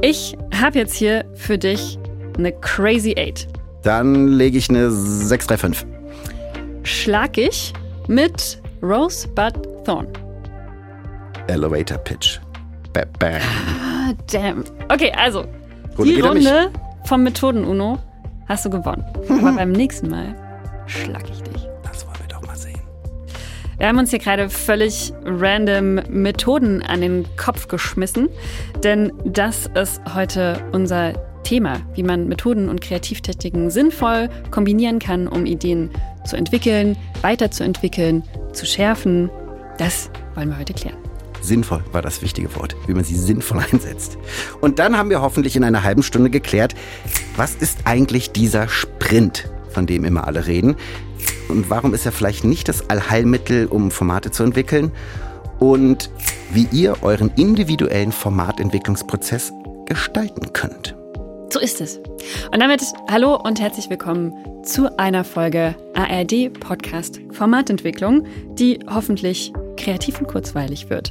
Ich habe jetzt hier für dich eine Crazy 8. Dann lege ich eine 635. Schlag ich mit Rosebud Thorn. Elevator Pitch. Ba bang. Ah, damn. Okay, also, Runde die. Runde vom Methoden-Uno hast du gewonnen. Aber beim nächsten Mal schlag ich Wir haben uns hier gerade völlig random Methoden an den Kopf geschmissen, denn das ist heute unser Thema, wie man Methoden und Kreativtechniken sinnvoll kombinieren kann, um Ideen zu entwickeln, weiterzuentwickeln, zu schärfen. Das wollen wir heute klären. Sinnvoll war das wichtige Wort, wie man sie sinnvoll einsetzt. Und dann haben wir hoffentlich in einer halben Stunde geklärt, was ist eigentlich dieser Sprint, von dem immer alle reden? Und warum ist er vielleicht nicht das Allheilmittel, um Formate zu entwickeln? Und wie ihr euren individuellen Formatentwicklungsprozess gestalten könnt. So ist es. Und damit hallo und herzlich willkommen zu einer Folge ARD Podcast Formatentwicklung, die hoffentlich kreativ und kurzweilig wird.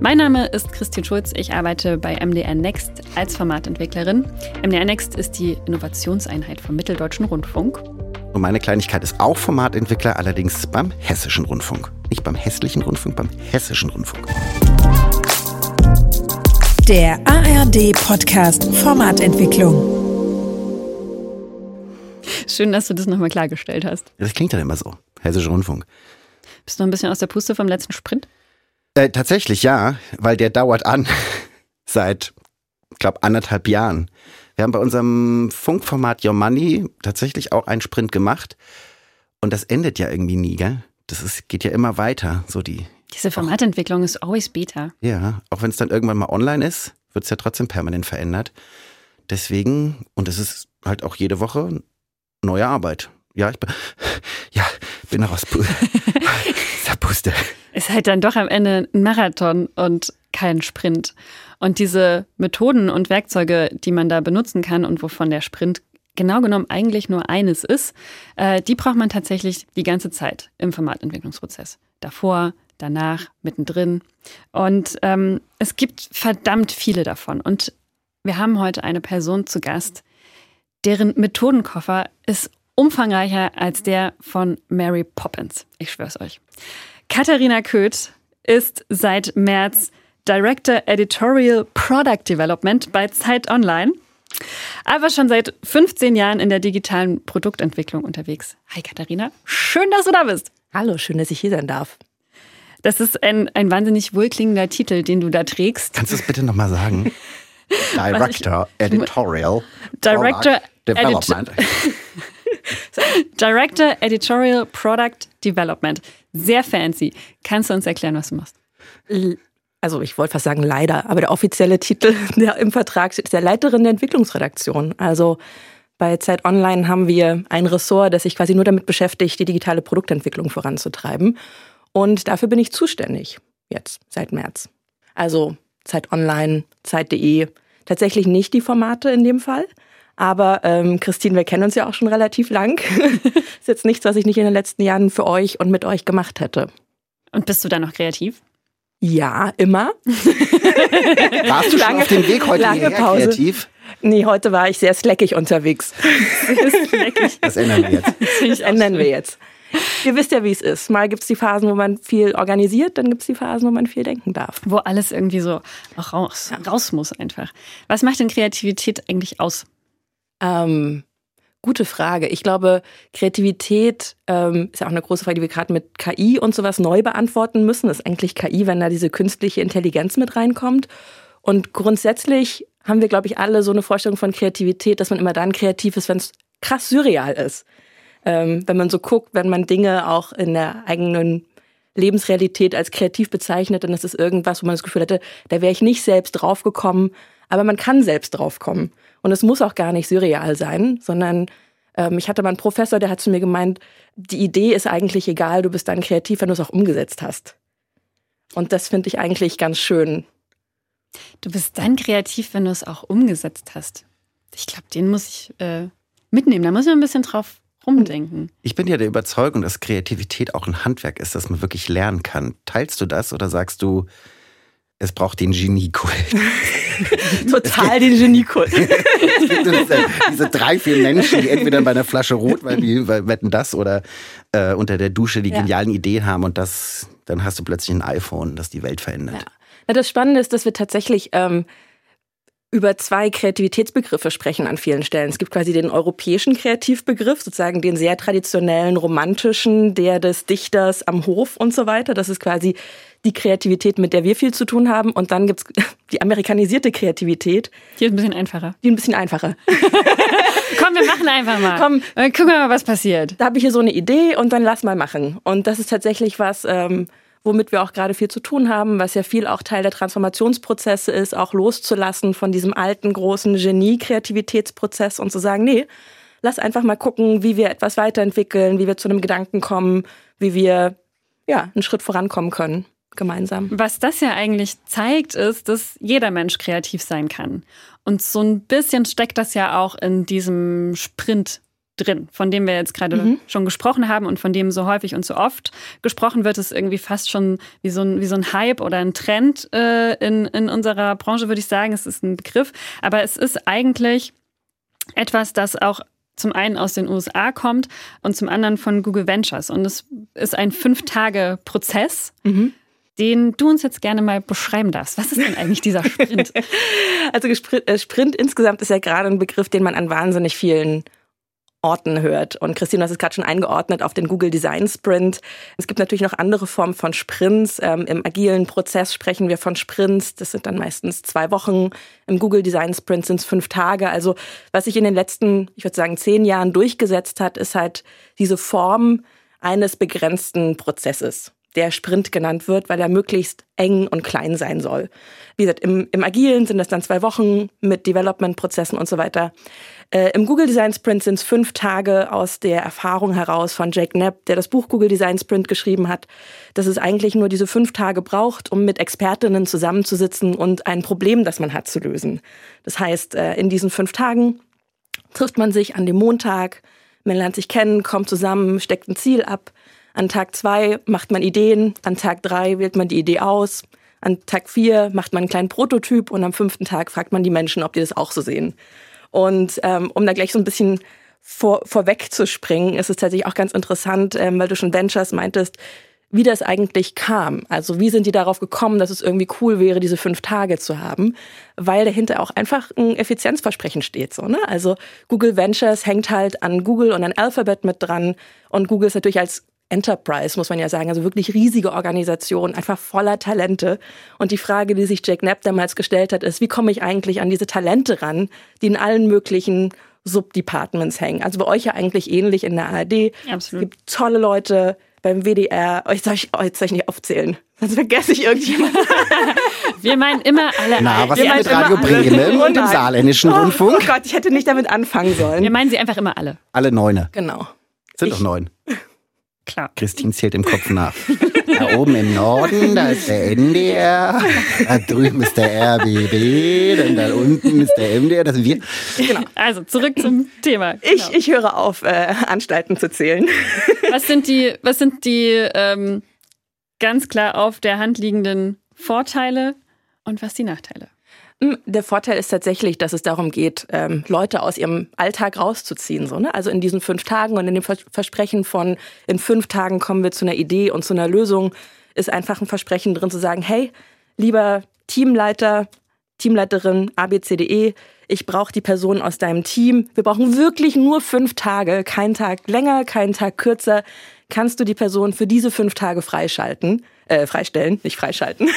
Mein Name ist Christine Schulz. Ich arbeite bei MDR Next als Formatentwicklerin. MDR Next ist die Innovationseinheit vom Mitteldeutschen Rundfunk. Und meine Kleinigkeit ist auch Formatentwickler, allerdings beim Hessischen Rundfunk. Nicht beim hässlichen Rundfunk, beim Hessischen Rundfunk. Der ARD-Podcast Formatentwicklung. Schön, dass du das nochmal klargestellt hast. Das klingt dann immer so. Hessischer Rundfunk. Bist du noch ein bisschen aus der Puste vom letzten Sprint? Äh, tatsächlich ja, weil der dauert an seit, glaube anderthalb Jahren. Wir haben bei unserem Funkformat Your Money tatsächlich auch einen Sprint gemacht und das endet ja irgendwie nie, gell? Das ist, geht ja immer weiter, so die. Diese Formatentwicklung ist always beta. Ja, auch wenn es dann irgendwann mal online ist, wird es ja trotzdem permanent verändert. Deswegen, und es ist halt auch jede Woche neue Arbeit. Ja, ich bin, ja, bin noch aus Pu- der Puste. ist halt dann doch am Ende ein Marathon und kein Sprint. Und diese Methoden und Werkzeuge, die man da benutzen kann und wovon der Sprint genau genommen eigentlich nur eines ist, äh, die braucht man tatsächlich die ganze Zeit im Formatentwicklungsprozess. Davor, danach, mittendrin. Und ähm, es gibt verdammt viele davon. Und wir haben heute eine Person zu Gast, deren Methodenkoffer ist umfangreicher als der von Mary Poppins. Ich schwör's euch. Katharina Köth ist seit März Director Editorial Product Development bei Zeit Online, aber schon seit 15 Jahren in der digitalen Produktentwicklung unterwegs. Hi Katharina, schön, dass du da bist. Hallo, schön, dass ich hier sein darf. Das ist ein, ein wahnsinnig wohlklingender Titel, den du da trägst. Kannst du es bitte nochmal sagen? Director Editorial Director Product Development. Director Editorial Product Development. Sehr fancy. Kannst du uns erklären, was du machst? Also ich wollte fast sagen leider, aber der offizielle Titel, der im Vertrag steht, ist der Leiterin der Entwicklungsredaktion. Also bei Zeit Online haben wir ein Ressort, das sich quasi nur damit beschäftigt, die digitale Produktentwicklung voranzutreiben. Und dafür bin ich zuständig jetzt seit März. Also Zeit Online, Zeit.de, tatsächlich nicht die Formate in dem Fall. Aber ähm, Christine, wir kennen uns ja auch schon relativ lang. ist jetzt nichts, was ich nicht in den letzten Jahren für euch und mit euch gemacht hätte. Und bist du da noch kreativ? Ja, immer. Warst du schon Lange- auf dem Weg heute lange hierher Pause. kreativ? Nee, heute war ich sehr slackig unterwegs. Das ändern wir jetzt. Das ändern wir jetzt. Ihr wisst ja, wie es ist. Mal gibt es die Phasen, wo man viel organisiert, dann gibt es die Phasen, wo man viel denken darf. Wo alles irgendwie so raus, raus muss einfach. Was macht denn Kreativität eigentlich aus? Ähm, gute Frage. Ich glaube, Kreativität ähm, ist ja auch eine große Frage, die wir gerade mit KI und sowas neu beantworten müssen. Das ist eigentlich KI, wenn da diese künstliche Intelligenz mit reinkommt. Und grundsätzlich haben wir, glaube ich, alle so eine Vorstellung von Kreativität, dass man immer dann kreativ ist, wenn es krass surreal ist. Ähm, wenn man so guckt, wenn man Dinge auch in der eigenen Lebensrealität als kreativ bezeichnet, dann ist es irgendwas, wo man das Gefühl hatte, da wäre ich nicht selbst draufgekommen, aber man kann selbst draufkommen. Und es muss auch gar nicht surreal sein, sondern ähm, ich hatte mal einen Professor, der hat zu mir gemeint, die Idee ist eigentlich egal, du bist dann kreativ, wenn du es auch umgesetzt hast. Und das finde ich eigentlich ganz schön. Du bist dann kreativ, wenn du es auch umgesetzt hast. Ich glaube, den muss ich äh, mitnehmen. Da muss ich ein bisschen drauf rumdenken. Ich bin ja der Überzeugung, dass Kreativität auch ein Handwerk ist, das man wirklich lernen kann. Teilst du das oder sagst du, es braucht den Geniekult. Total den Geniekult. es gibt diese, diese, drei, vier Menschen, die entweder bei einer Flasche Rot, weil die wetten das oder äh, unter der Dusche die genialen ja. Ideen haben und das, dann hast du plötzlich ein iPhone, das die Welt verändert. Ja. Ja, das Spannende ist, dass wir tatsächlich ähm, über zwei Kreativitätsbegriffe sprechen an vielen Stellen. Es gibt quasi den europäischen Kreativbegriff, sozusagen den sehr traditionellen, romantischen, der des Dichters am Hof und so weiter. Das ist quasi die Kreativität, mit der wir viel zu tun haben. Und dann gibt's die amerikanisierte Kreativität. Die ist ein bisschen einfacher. Die ein bisschen einfacher. Komm, wir machen einfach mal. Komm, gucken wir mal, was passiert. Da habe ich hier so eine Idee und dann lass mal machen. Und das ist tatsächlich was... Ähm, womit wir auch gerade viel zu tun haben, was ja viel auch Teil der Transformationsprozesse ist, auch loszulassen von diesem alten großen Genie-Kreativitätsprozess und zu sagen, nee, lass einfach mal gucken, wie wir etwas weiterentwickeln, wie wir zu einem Gedanken kommen, wie wir ja einen Schritt vorankommen können gemeinsam. Was das ja eigentlich zeigt, ist, dass jeder Mensch kreativ sein kann. Und so ein bisschen steckt das ja auch in diesem Sprint drin, von dem wir jetzt gerade mhm. schon gesprochen haben und von dem so häufig und so oft gesprochen wird, ist irgendwie fast schon wie so ein, wie so ein Hype oder ein Trend äh, in, in unserer Branche, würde ich sagen. Es ist ein Begriff, aber es ist eigentlich etwas, das auch zum einen aus den USA kommt und zum anderen von Google Ventures. Und es ist ein Fünf-Tage-Prozess. Mhm den du uns jetzt gerne mal beschreiben darfst. Was ist denn eigentlich dieser Sprint? Also äh, Sprint insgesamt ist ja gerade ein Begriff, den man an wahnsinnig vielen Orten hört. Und Christine, du hast es gerade schon eingeordnet auf den Google Design Sprint. Es gibt natürlich noch andere Formen von Sprints. Ähm, Im agilen Prozess sprechen wir von Sprints. Das sind dann meistens zwei Wochen. Im Google Design Sprint sind es fünf Tage. Also was sich in den letzten, ich würde sagen, zehn Jahren durchgesetzt hat, ist halt diese Form eines begrenzten Prozesses der Sprint genannt wird, weil er möglichst eng und klein sein soll. Wie gesagt, im, im Agilen sind das dann zwei Wochen mit Development-Prozessen und so weiter. Äh, Im Google Design Sprint sind es fünf Tage aus der Erfahrung heraus von Jake Knapp, der das Buch Google Design Sprint geschrieben hat, dass es eigentlich nur diese fünf Tage braucht, um mit Expertinnen zusammenzusitzen und ein Problem, das man hat, zu lösen. Das heißt, äh, in diesen fünf Tagen trifft man sich an dem Montag, man lernt sich kennen, kommt zusammen, steckt ein Ziel ab. An Tag zwei macht man Ideen, an Tag drei wählt man die Idee aus, an Tag vier macht man einen kleinen Prototyp und am fünften Tag fragt man die Menschen, ob die das auch so sehen. Und ähm, um da gleich so ein bisschen vor, vorweg zu springen, ist es tatsächlich auch ganz interessant, ähm, weil du schon Ventures meintest, wie das eigentlich kam. Also wie sind die darauf gekommen, dass es irgendwie cool wäre, diese fünf Tage zu haben, weil dahinter auch einfach ein Effizienzversprechen steht. So, ne? Also Google Ventures hängt halt an Google und an Alphabet mit dran und Google ist natürlich als Enterprise, muss man ja sagen, also wirklich riesige Organisation, einfach voller Talente. Und die Frage, die sich Jack Knapp damals gestellt hat, ist, wie komme ich eigentlich an diese Talente ran, die in allen möglichen Subdepartments hängen? Also bei euch ja eigentlich ähnlich in der ARD. Absolut. Es gibt tolle Leute beim WDR. Euch soll ich, oh, jetzt soll ich nicht aufzählen. Sonst vergesse ich irgendjemanden. Wir meinen immer alle. Na, was ist mit Radio Bremen und dem saarländischen oh, Rundfunk? Oh Gott, ich hätte nicht damit anfangen sollen. Wir meinen sie einfach immer alle. Alle Neune. Genau. Sind ich, doch neun. Klar. Christine zählt im Kopf nach. Da oben im Norden, da ist der NDR, da drüben ist der RBB, dann da unten ist der MDR, das sind wir. Genau. Also zurück zum Thema. Genau. Ich, ich höre auf, äh, Anstalten zu zählen. Was sind die, was sind die ähm, ganz klar auf der Hand liegenden Vorteile und was die Nachteile? Hm, der Vorteil ist tatsächlich, dass es darum geht, ähm, Leute aus ihrem Alltag rauszuziehen. So, ne? Also in diesen fünf Tagen und in dem Versprechen von in fünf Tagen kommen wir zu einer Idee und zu einer Lösung, ist einfach ein Versprechen drin zu sagen, hey, lieber Teamleiter, Teamleiterin ABCDE, ich brauche die Person aus deinem Team. Wir brauchen wirklich nur fünf Tage, keinen Tag länger, keinen Tag kürzer. Kannst du die Person für diese fünf Tage freischalten? Äh, freistellen, nicht freischalten.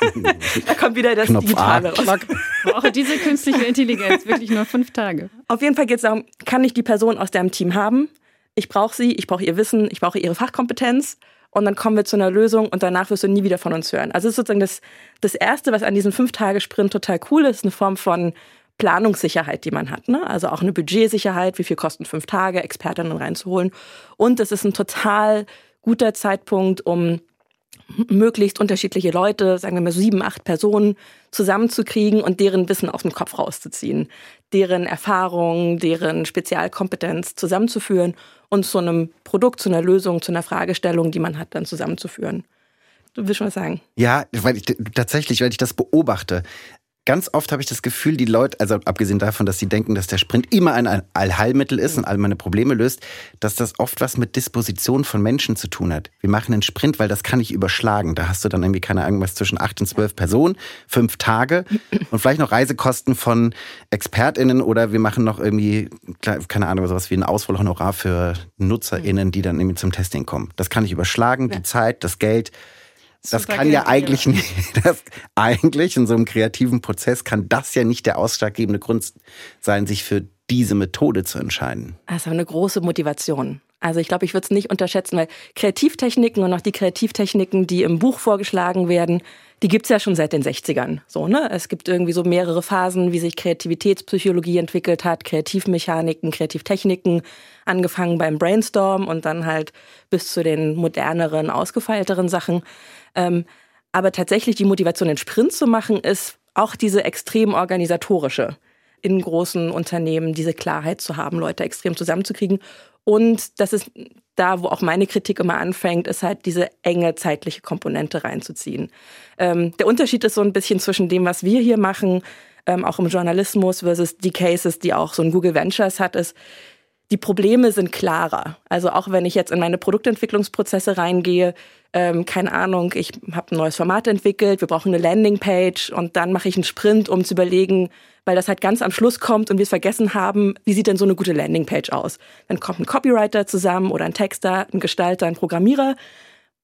da kommt wieder das Knopf Digitale raus. Ich brauche diese künstliche Intelligenz wirklich nur fünf Tage. Auf jeden Fall geht es darum, kann ich die Person aus deinem Team haben? Ich brauche sie, ich brauche ihr Wissen, ich brauche ihre Fachkompetenz und dann kommen wir zu einer Lösung und danach wirst du nie wieder von uns hören. Also das ist sozusagen das, das Erste, was an diesem Fünf-Tage-Sprint total cool ist, eine Form von Planungssicherheit, die man hat. Ne? Also auch eine Budgetsicherheit, wie viel kosten fünf Tage, Expertinnen reinzuholen. Und es ist ein total guter Zeitpunkt, um möglichst unterschiedliche Leute, sagen wir mal sieben, acht Personen zusammenzukriegen und deren Wissen aus dem Kopf rauszuziehen, deren Erfahrung, deren Spezialkompetenz zusammenzuführen und zu einem Produkt, zu einer Lösung, zu einer Fragestellung, die man hat, dann zusammenzuführen. du willst schon was sagen. Ja, weil ich tatsächlich, weil ich das beobachte, ganz oft habe ich das Gefühl, die Leute, also abgesehen davon, dass sie denken, dass der Sprint immer ein Allheilmittel ist und all meine Probleme löst, dass das oft was mit Disposition von Menschen zu tun hat. Wir machen einen Sprint, weil das kann ich überschlagen. Da hast du dann irgendwie keine Ahnung was zwischen acht und zwölf Personen, fünf Tage und vielleicht noch Reisekosten von ExpertInnen oder wir machen noch irgendwie, keine Ahnung, sowas wie ein Auswahlhonorar für NutzerInnen, die dann irgendwie zum Testing kommen. Das kann ich überschlagen, die Zeit, das Geld. Das kann ja eigentlich nicht, das, eigentlich in so einem kreativen Prozess kann das ja nicht der ausschlaggebende Grund sein, sich für diese Methode zu entscheiden. Also eine große Motivation. Also ich glaube, ich würde es nicht unterschätzen, weil Kreativtechniken und auch die Kreativtechniken, die im Buch vorgeschlagen werden, die gibt's ja schon seit den 60ern. So, ne? Es gibt irgendwie so mehrere Phasen, wie sich Kreativitätspsychologie entwickelt hat, Kreativmechaniken, Kreativtechniken, angefangen beim Brainstorm und dann halt bis zu den moderneren, ausgefeilteren Sachen. Ähm, aber tatsächlich die Motivation, den Sprint zu machen, ist auch diese extrem organisatorische in großen Unternehmen, diese Klarheit zu haben, Leute extrem zusammenzukriegen. Und das ist da, wo auch meine Kritik immer anfängt, ist halt diese enge zeitliche Komponente reinzuziehen. Ähm, der Unterschied ist so ein bisschen zwischen dem, was wir hier machen, ähm, auch im Journalismus versus die Cases, die auch so ein Google Ventures hat, ist, die Probleme sind klarer. Also auch wenn ich jetzt in meine Produktentwicklungsprozesse reingehe, ähm, keine Ahnung, ich habe ein neues Format entwickelt, wir brauchen eine Landingpage und dann mache ich einen Sprint, um zu überlegen, weil das halt ganz am Schluss kommt und wir es vergessen haben, wie sieht denn so eine gute Landingpage aus? Dann kommt ein Copywriter zusammen oder ein Texter, ein Gestalter, ein Programmierer,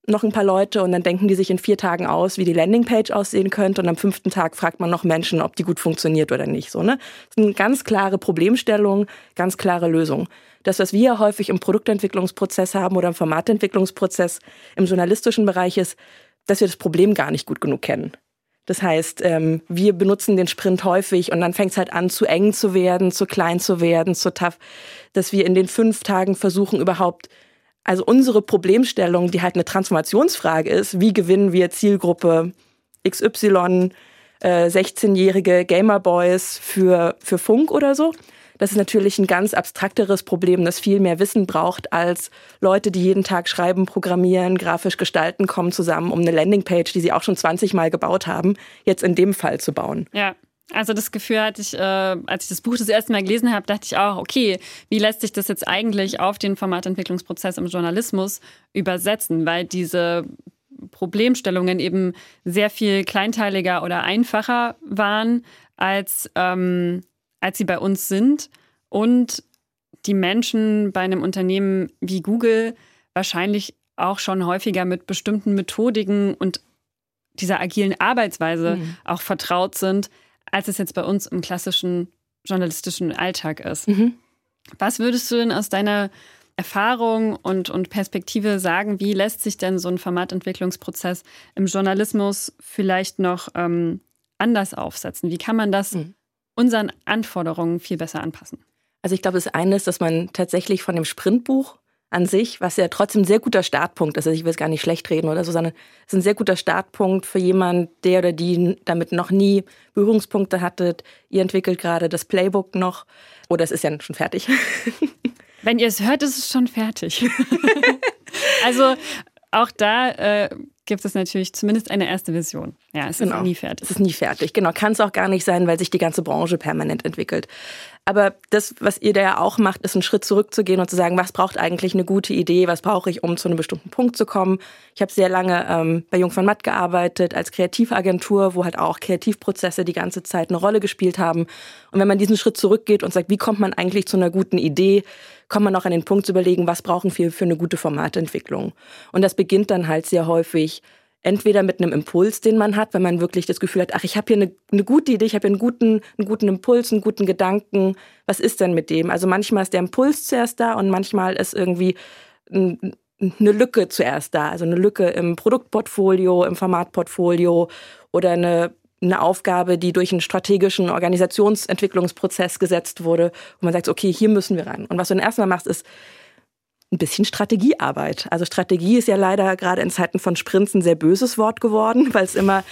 noch ein paar Leute und dann denken die sich in vier Tagen aus, wie die Landingpage aussehen könnte und am fünften Tag fragt man noch Menschen, ob die gut funktioniert oder nicht. So, ne? Das eine ganz klare Problemstellung, ganz klare Lösung. Das, was wir häufig im Produktentwicklungsprozess haben oder im Formatentwicklungsprozess im journalistischen Bereich ist, dass wir das Problem gar nicht gut genug kennen. Das heißt, ähm, wir benutzen den Sprint häufig und dann fängt es halt an, zu eng zu werden, zu klein zu werden, zu tough, dass wir in den fünf Tagen versuchen überhaupt, also unsere Problemstellung, die halt eine Transformationsfrage ist, wie gewinnen wir Zielgruppe XY, äh, 16-jährige Gamerboys für, für Funk oder so, das ist natürlich ein ganz abstrakteres Problem, das viel mehr Wissen braucht als Leute, die jeden Tag schreiben, programmieren, grafisch gestalten, kommen zusammen, um eine Landingpage, die sie auch schon 20 Mal gebaut haben, jetzt in dem Fall zu bauen. Ja. Also das Gefühl hatte ich, äh, als ich das Buch das erste Mal gelesen habe, dachte ich auch, okay, wie lässt sich das jetzt eigentlich auf den Formatentwicklungsprozess im Journalismus übersetzen? Weil diese Problemstellungen eben sehr viel kleinteiliger oder einfacher waren als ähm, als sie bei uns sind und die Menschen bei einem Unternehmen wie Google wahrscheinlich auch schon häufiger mit bestimmten Methodiken und dieser agilen Arbeitsweise mhm. auch vertraut sind, als es jetzt bei uns im klassischen journalistischen Alltag ist. Mhm. Was würdest du denn aus deiner Erfahrung und, und Perspektive sagen, wie lässt sich denn so ein Formatentwicklungsprozess im Journalismus vielleicht noch ähm, anders aufsetzen? Wie kann man das mhm unseren Anforderungen viel besser anpassen? Also ich glaube, das eine ist, dass man tatsächlich von dem Sprintbuch an sich, was ja trotzdem ein sehr guter Startpunkt ist, also ich will es gar nicht schlecht reden oder so, sondern es ist ein sehr guter Startpunkt für jemanden, der oder die damit noch nie Berührungspunkte hatte. Ihr entwickelt gerade das Playbook noch oder es ist ja schon fertig. Wenn ihr es hört, ist es schon fertig. also auch da äh, gibt es natürlich zumindest eine erste Version. Ja, es genau. ist nie fertig. Es ist nie fertig. Genau, kann es auch gar nicht sein, weil sich die ganze Branche permanent entwickelt. Aber das, was ihr da ja auch macht, ist einen Schritt zurückzugehen und zu sagen, was braucht eigentlich eine gute Idee, was brauche ich, um zu einem bestimmten Punkt zu kommen. Ich habe sehr lange ähm, bei Jung von Matt gearbeitet als Kreativagentur, wo halt auch Kreativprozesse die ganze Zeit eine Rolle gespielt haben. Und wenn man diesen Schritt zurückgeht und sagt, wie kommt man eigentlich zu einer guten Idee, kommt man auch an den Punkt zu überlegen, was brauchen wir für eine gute Formatentwicklung. Und das beginnt dann halt sehr häufig entweder mit einem Impuls, den man hat, wenn man wirklich das Gefühl hat, ach, ich habe hier eine, eine gute Idee, ich habe hier einen guten, einen guten Impuls, einen guten Gedanken. Was ist denn mit dem? Also manchmal ist der Impuls zuerst da und manchmal ist irgendwie eine Lücke zuerst da. Also eine Lücke im Produktportfolio, im Formatportfolio oder eine eine Aufgabe, die durch einen strategischen Organisationsentwicklungsprozess gesetzt wurde, wo man sagt, okay, hier müssen wir ran. Und was du dann erstmal machst, ist ein bisschen Strategiearbeit. Also Strategie ist ja leider gerade in Zeiten von Sprints ein sehr böses Wort geworden, weil es immer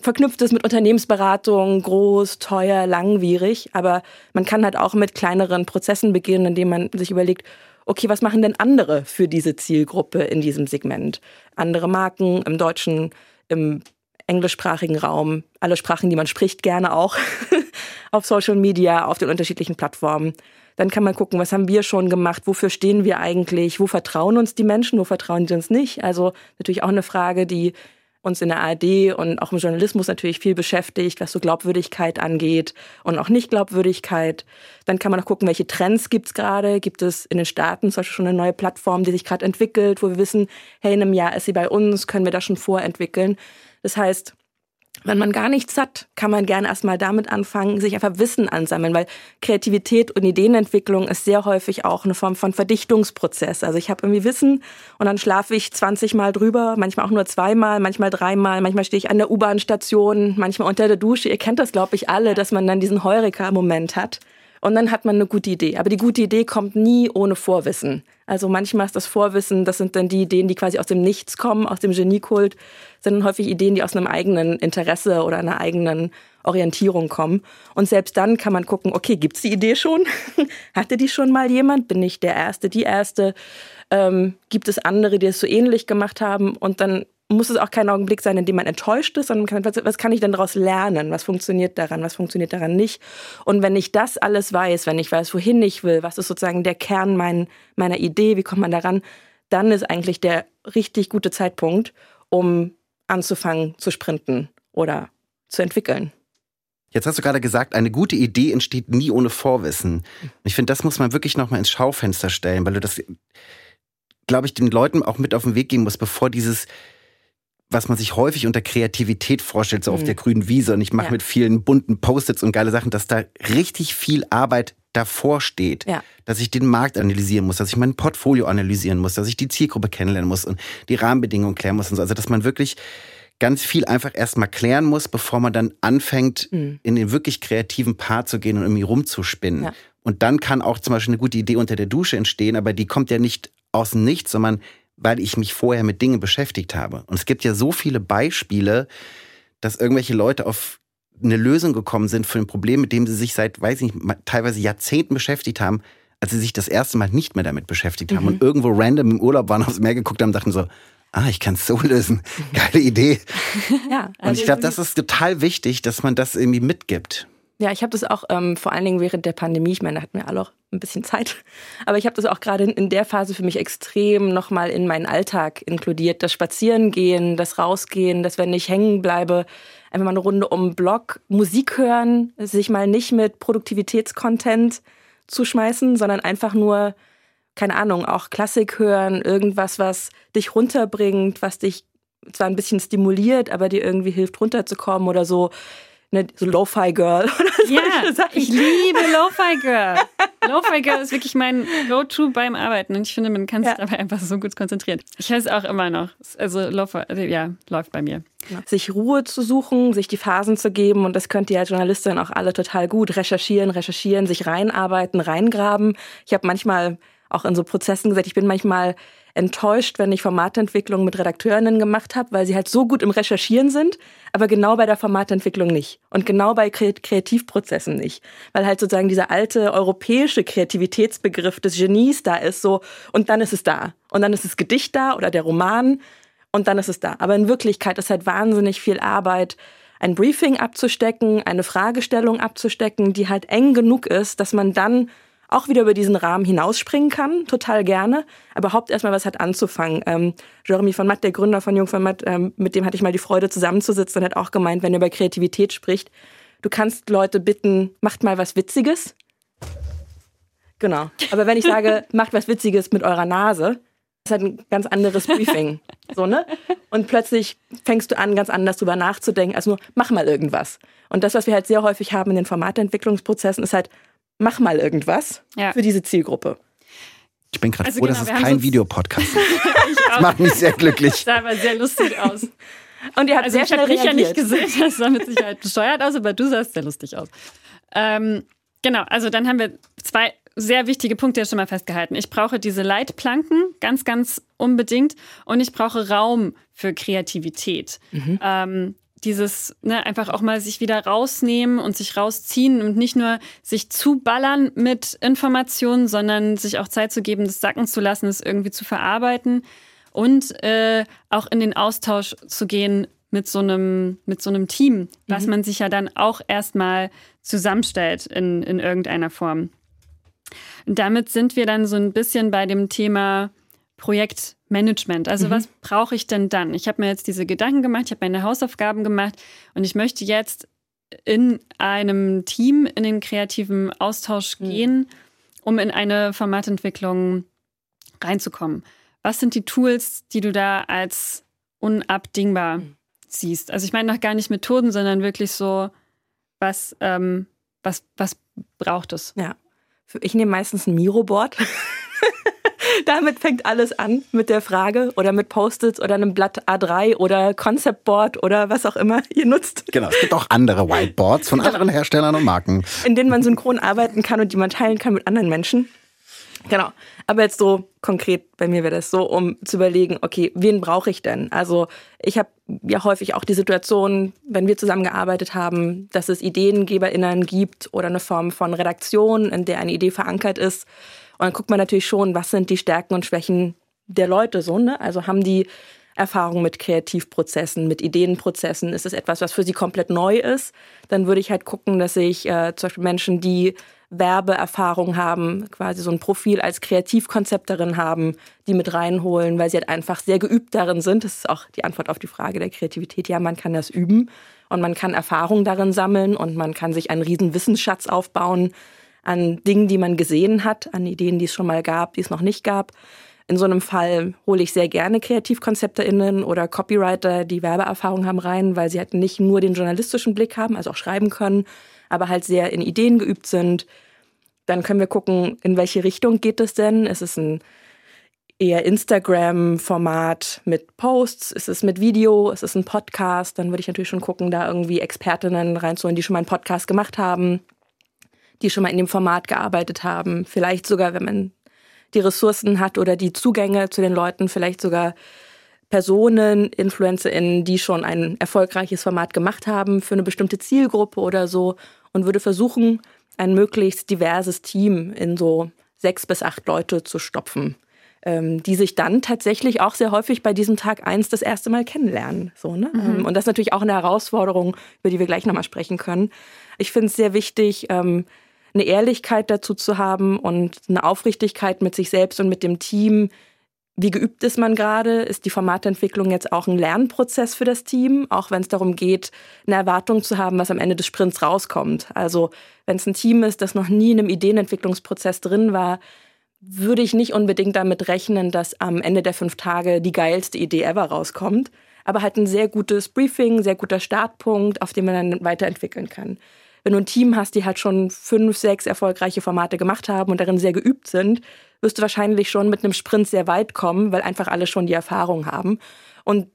verknüpft ist mit Unternehmensberatung, groß, teuer, langwierig. Aber man kann halt auch mit kleineren Prozessen beginnen, indem man sich überlegt, okay, was machen denn andere für diese Zielgruppe in diesem Segment? Andere Marken im deutschen, im englischsprachigen Raum, alle Sprachen, die man spricht, gerne auch auf Social Media, auf den unterschiedlichen Plattformen. Dann kann man gucken, was haben wir schon gemacht, wofür stehen wir eigentlich, wo vertrauen uns die Menschen, wo vertrauen die uns nicht. Also natürlich auch eine Frage, die uns in der ARD und auch im Journalismus natürlich viel beschäftigt, was so Glaubwürdigkeit angeht und auch Nicht-Glaubwürdigkeit. Dann kann man auch gucken, welche Trends gibt's gerade. Gibt es in den Staaten zum Beispiel schon eine neue Plattform, die sich gerade entwickelt, wo wir wissen, hey, in einem Jahr ist sie bei uns, können wir das schon vorentwickeln. Das heißt, wenn man gar nichts hat, kann man gerne erstmal damit anfangen, sich einfach Wissen ansammeln, weil Kreativität und Ideenentwicklung ist sehr häufig auch eine Form von Verdichtungsprozess. Also ich habe irgendwie Wissen und dann schlafe ich 20 Mal drüber, manchmal auch nur zweimal, manchmal dreimal, manchmal stehe ich an der U-Bahn-Station, manchmal unter der Dusche. Ihr kennt das, glaube ich, alle, dass man dann diesen Heureka-Moment hat. Und dann hat man eine gute Idee. Aber die gute Idee kommt nie ohne Vorwissen. Also manchmal ist das Vorwissen, das sind dann die Ideen, die quasi aus dem Nichts kommen, aus dem Geniekult, sind dann häufig Ideen, die aus einem eigenen Interesse oder einer eigenen Orientierung kommen. Und selbst dann kann man gucken, okay, gibt's die Idee schon? Hatte die schon mal jemand? Bin ich der Erste, die Erste? Ähm, gibt es andere, die es so ähnlich gemacht haben? Und dann muss es auch kein Augenblick sein, in dem man enttäuscht ist, sondern kann, was, was kann ich denn daraus lernen? Was funktioniert daran? Was funktioniert daran nicht? Und wenn ich das alles weiß, wenn ich weiß, wohin ich will, was ist sozusagen der Kern mein, meiner Idee, wie kommt man daran, dann ist eigentlich der richtig gute Zeitpunkt, um anzufangen zu sprinten oder zu entwickeln. Jetzt hast du gerade gesagt, eine gute Idee entsteht nie ohne Vorwissen. Ich finde, das muss man wirklich noch mal ins Schaufenster stellen, weil du das, glaube ich, den Leuten auch mit auf den Weg geben musst, bevor dieses was man sich häufig unter Kreativität vorstellt, so mhm. auf der grünen Wiese. Und ich mache ja. mit vielen bunten Post-its und geile Sachen, dass da richtig viel Arbeit davor steht. Ja. Dass ich den Markt analysieren muss, dass ich mein Portfolio analysieren muss, dass ich die Zielgruppe kennenlernen muss und die Rahmenbedingungen klären muss und so. Also, dass man wirklich ganz viel einfach erstmal klären muss, bevor man dann anfängt, mhm. in den wirklich kreativen Part zu gehen und irgendwie rumzuspinnen. Ja. Und dann kann auch zum Beispiel eine gute Idee unter der Dusche entstehen, aber die kommt ja nicht aus dem Nichts, sondern weil ich mich vorher mit Dingen beschäftigt habe. Und es gibt ja so viele Beispiele, dass irgendwelche Leute auf eine Lösung gekommen sind für ein Problem, mit dem sie sich seit, weiß ich nicht, teilweise Jahrzehnten beschäftigt haben, als sie sich das erste Mal nicht mehr damit beschäftigt haben mhm. und irgendwo random im Urlaub waren, aufs Meer geguckt haben und dachten so, ah, ich kann es so lösen. Geile Idee. ja, also und ich glaube, das ist total wichtig, dass man das irgendwie mitgibt. Ja, ich habe das auch ähm, vor allen Dingen während der Pandemie, ich meine, da hatten wir alle auch ein bisschen Zeit, aber ich habe das auch gerade in, der Phase für mich extrem nochmal in meinen Alltag inkludiert. Das Spazierengehen, das Rausgehen, das, wenn ich hängen bleibe, einfach mal eine Runde um den Block, Musik hören, sich mal nicht mit Produktivitätscontent zuschmeißen, sondern einfach nur, keine Ahnung, auch Klassik hören, irgendwas, was dich runterbringt, was dich zwar ein bisschen stimuliert, aber dir irgendwie hilft runterzukommen oder so ne, so Lo-Fi Girl oder so. Ja, ich liebe Lo-Fi Girl. Lo-Fi Girl ist wirklich mein Go-To beim Arbeiten und ich finde, man kann sich ja. dabei einfach so gut konzentrieren. Ich höre es auch immer noch. Also Lo-Fi, also, ja, läuft bei mir. Sich Ruhe zu suchen, sich die Phasen zu geben und das könnt ihr als Journalistin auch alle total gut recherchieren, recherchieren, sich reinarbeiten, reingraben. Ich habe manchmal auch in so Prozessen gesagt, ich bin manchmal enttäuscht, wenn ich Formatentwicklung mit Redakteurinnen gemacht habe, weil sie halt so gut im Recherchieren sind, aber genau bei der Formatentwicklung nicht und genau bei Kreativprozessen nicht, weil halt sozusagen dieser alte europäische Kreativitätsbegriff des Genies da ist so und dann ist es da und dann ist das Gedicht da oder der Roman und dann ist es da. Aber in Wirklichkeit ist halt wahnsinnig viel Arbeit, ein Briefing abzustecken, eine Fragestellung abzustecken, die halt eng genug ist, dass man dann auch wieder über diesen Rahmen hinausspringen kann, total gerne, aber überhaupt erstmal was hat anzufangen. Ähm, Jeremy von Matt, der Gründer von Jung von Matt, ähm, mit dem hatte ich mal die Freude zusammenzusitzen und hat auch gemeint, wenn er über Kreativität spricht, du kannst Leute bitten, macht mal was Witziges. Genau. Aber wenn ich sage, macht was Witziges mit eurer Nase, ist halt ein ganz anderes Briefing. so, ne? Und plötzlich fängst du an, ganz anders drüber nachzudenken, als nur, mach mal irgendwas. Und das, was wir halt sehr häufig haben in den Formatentwicklungsprozessen, ist halt, mach mal irgendwas ja. für diese Zielgruppe. Ich bin gerade also froh, genau, dass es kein Videopodcast ist. das macht mich sehr glücklich. Das sah aber sehr lustig aus. Und ihr habt also sehr schnell ich ja nicht gesehen, das sah mit Sicherheit bescheuert aus, aber du sahst sehr lustig aus. Ähm, genau, also dann haben wir zwei sehr wichtige Punkte ja schon mal festgehalten. Ich brauche diese Leitplanken ganz, ganz unbedingt und ich brauche Raum für Kreativität. Mhm. Ähm, dieses ne, einfach auch mal sich wieder rausnehmen und sich rausziehen und nicht nur sich zuballern mit Informationen, sondern sich auch Zeit zu geben, das sacken zu lassen, es irgendwie zu verarbeiten und äh, auch in den Austausch zu gehen mit so einem, mit so einem Team, was mhm. man sich ja dann auch erstmal zusammenstellt in, in irgendeiner Form. Und damit sind wir dann so ein bisschen bei dem Thema Projektmanagement. Also mhm. was brauche ich denn dann? Ich habe mir jetzt diese Gedanken gemacht, ich habe meine Hausaufgaben gemacht und ich möchte jetzt in einem Team in den kreativen Austausch mhm. gehen, um in eine Formatentwicklung reinzukommen. Was sind die Tools, die du da als unabdingbar mhm. siehst? Also ich meine noch gar nicht Methoden, sondern wirklich so, was, ähm, was, was braucht es? Ja, ich nehme meistens ein Miro-Board. Damit fängt alles an mit der Frage oder mit Post-its oder einem Blatt A3 oder Concept Board oder was auch immer ihr nutzt. Genau, es gibt auch andere Whiteboards von anderen Herstellern und Marken. In denen man synchron arbeiten kann und die man teilen kann mit anderen Menschen. Genau. Aber jetzt so konkret, bei mir wäre das so, um zu überlegen, okay, wen brauche ich denn? Also ich habe ja häufig auch die Situation, wenn wir zusammengearbeitet haben, dass es IdeengeberInnen gibt oder eine Form von Redaktion, in der eine Idee verankert ist. Und dann guckt man natürlich schon, was sind die Stärken und Schwächen der Leute so, ne? Also haben die Erfahrung mit Kreativprozessen, mit Ideenprozessen? Ist es etwas, was für sie komplett neu ist? Dann würde ich halt gucken, dass ich äh, zum Beispiel Menschen, die Werbeerfahrung haben, quasi so ein Profil als Kreativkonzepterin haben, die mit reinholen, weil sie halt einfach sehr geübt darin sind. Das ist auch die Antwort auf die Frage der Kreativität. Ja, man kann das üben und man kann Erfahrung darin sammeln und man kann sich einen riesen Wissensschatz aufbauen an Dingen, die man gesehen hat, an Ideen, die es schon mal gab, die es noch nicht gab. In so einem Fall hole ich sehr gerne KreativkonzepterInnen oder Copywriter, die Werbeerfahrung haben, rein, weil sie halt nicht nur den journalistischen Blick haben, also auch schreiben können, aber halt sehr in Ideen geübt sind. Dann können wir gucken, in welche Richtung geht es denn? Ist es ein eher Instagram-Format mit Posts? Ist es mit Video? Ist es ein Podcast? Dann würde ich natürlich schon gucken, da irgendwie Expertinnen reinzuholen, die schon mal einen Podcast gemacht haben, die schon mal in dem Format gearbeitet haben. Vielleicht sogar, wenn man die Ressourcen hat oder die Zugänge zu den Leuten, vielleicht sogar Personen, InfluencerInnen, die schon ein erfolgreiches Format gemacht haben für eine bestimmte Zielgruppe oder so und würde versuchen, ein möglichst diverses Team in so sechs bis acht Leute zu stopfen, ähm, die sich dann tatsächlich auch sehr häufig bei diesem Tag eins das erste Mal kennenlernen. So, ne? Mhm. Ähm, und das ist natürlich auch eine Herausforderung, über die wir gleich nochmal sprechen können. Ich finde es sehr wichtig, ähm, eine Ehrlichkeit dazu zu haben und eine Aufrichtigkeit mit sich selbst und mit dem Team, wie geübt ist man gerade? Ist die Formatentwicklung jetzt auch ein Lernprozess für das Team, auch wenn es darum geht, eine Erwartung zu haben, was am Ende des Sprints rauskommt? Also wenn es ein Team ist, das noch nie in einem Ideenentwicklungsprozess drin war, würde ich nicht unbedingt damit rechnen, dass am Ende der fünf Tage die geilste Idee ever rauskommt, aber halt ein sehr gutes Briefing, sehr guter Startpunkt, auf dem man dann weiterentwickeln kann. Wenn du ein Team hast, die halt schon fünf, sechs erfolgreiche Formate gemacht haben und darin sehr geübt sind, wirst du wahrscheinlich schon mit einem Sprint sehr weit kommen, weil einfach alle schon die Erfahrung haben. Und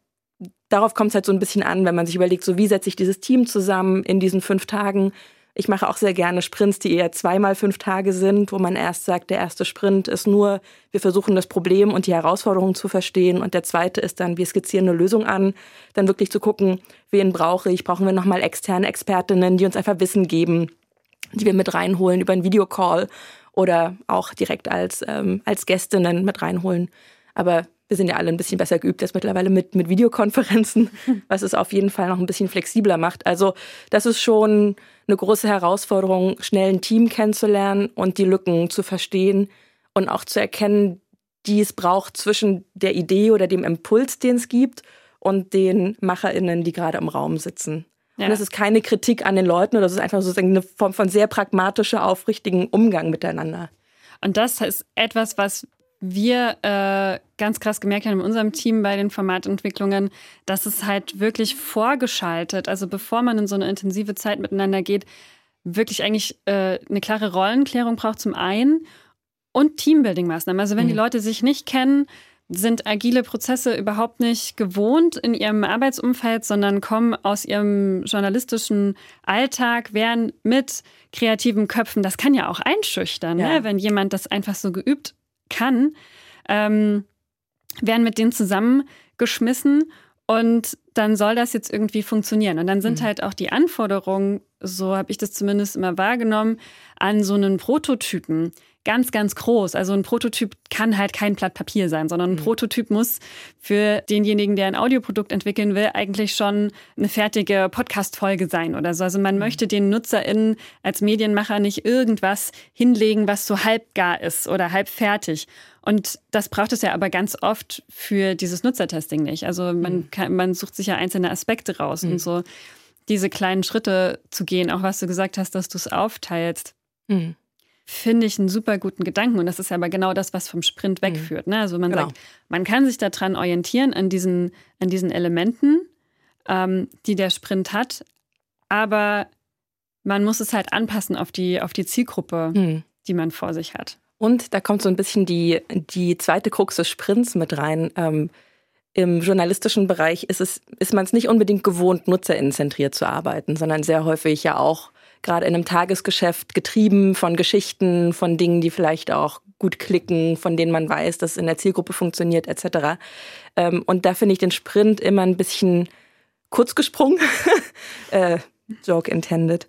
darauf kommt es halt so ein bisschen an, wenn man sich überlegt, so wie setze ich dieses Team zusammen in diesen fünf Tagen. Ich mache auch sehr gerne Sprints, die eher zweimal fünf Tage sind, wo man erst sagt, der erste Sprint ist nur, wir versuchen das Problem und die Herausforderung zu verstehen. Und der zweite ist dann, wir skizzieren eine Lösung an. Dann wirklich zu gucken, wen brauche ich? Brauchen wir nochmal externe Expertinnen, die uns einfach Wissen geben, die wir mit reinholen über einen Videocall oder auch direkt als, ähm, als Gästinnen mit reinholen. Aber wir sind ja alle ein bisschen besser geübt jetzt mittlerweile mit, mit Videokonferenzen, was es auf jeden Fall noch ein bisschen flexibler macht. Also das ist schon eine große Herausforderung, schnell ein Team kennenzulernen und die Lücken zu verstehen und auch zu erkennen, die es braucht zwischen der Idee oder dem Impuls, den es gibt, und den MacherInnen, die gerade im Raum sitzen. Ja. Und das ist keine Kritik an den Leuten oder das ist einfach sozusagen eine Form von sehr pragmatischer, aufrichtigen Umgang miteinander. Und das ist etwas, was wir äh, ganz krass gemerkt haben in unserem Team bei den Formatentwicklungen, dass es halt wirklich vorgeschaltet, also bevor man in so eine intensive Zeit miteinander geht, wirklich eigentlich äh, eine klare Rollenklärung braucht zum einen und Teambuilding-Maßnahmen. Also wenn mhm. die Leute sich nicht kennen, sind agile Prozesse überhaupt nicht gewohnt in ihrem Arbeitsumfeld, sondern kommen aus ihrem journalistischen Alltag, werden mit kreativen Köpfen, das kann ja auch einschüchtern, ja. Ne? wenn jemand das einfach so geübt kann, ähm, werden mit denen zusammengeschmissen Und dann soll das jetzt irgendwie funktionieren. Und dann sind mhm. halt auch die Anforderungen, so habe ich das zumindest immer wahrgenommen, an so einen Prototypen ganz, ganz groß. Also ein Prototyp kann halt kein Blatt Papier sein, sondern ein mhm. Prototyp muss für denjenigen, der ein Audioprodukt entwickeln will, eigentlich schon eine fertige Podcast-Folge sein oder so. Also man mhm. möchte den NutzerInnen als Medienmacher nicht irgendwas hinlegen, was so halb gar ist oder halb fertig. Und das braucht es ja aber ganz oft für dieses Nutzertesting nicht. Also man, mhm. kann, man sucht sich ja einzelne Aspekte raus mhm. und so diese kleinen Schritte zu gehen, auch was du gesagt hast, dass du es aufteilst. Mhm finde ich einen super guten Gedanken. Und das ist aber genau das, was vom Sprint mhm. wegführt. Ne? Also man genau. sagt, man kann sich daran orientieren, an diesen, an diesen Elementen, ähm, die der Sprint hat, aber man muss es halt anpassen auf die, auf die Zielgruppe, mhm. die man vor sich hat. Und da kommt so ein bisschen die, die zweite Krux des Sprints mit rein. Ähm, Im journalistischen Bereich ist, es, ist man es nicht unbedingt gewohnt, nutzerinnenzentriert zu arbeiten, sondern sehr häufig ja auch gerade in einem Tagesgeschäft getrieben von Geschichten, von Dingen, die vielleicht auch gut klicken, von denen man weiß, dass es in der Zielgruppe funktioniert, etc. Ähm, und da finde ich den Sprint immer ein bisschen kurz gesprungen, äh, Joke intended,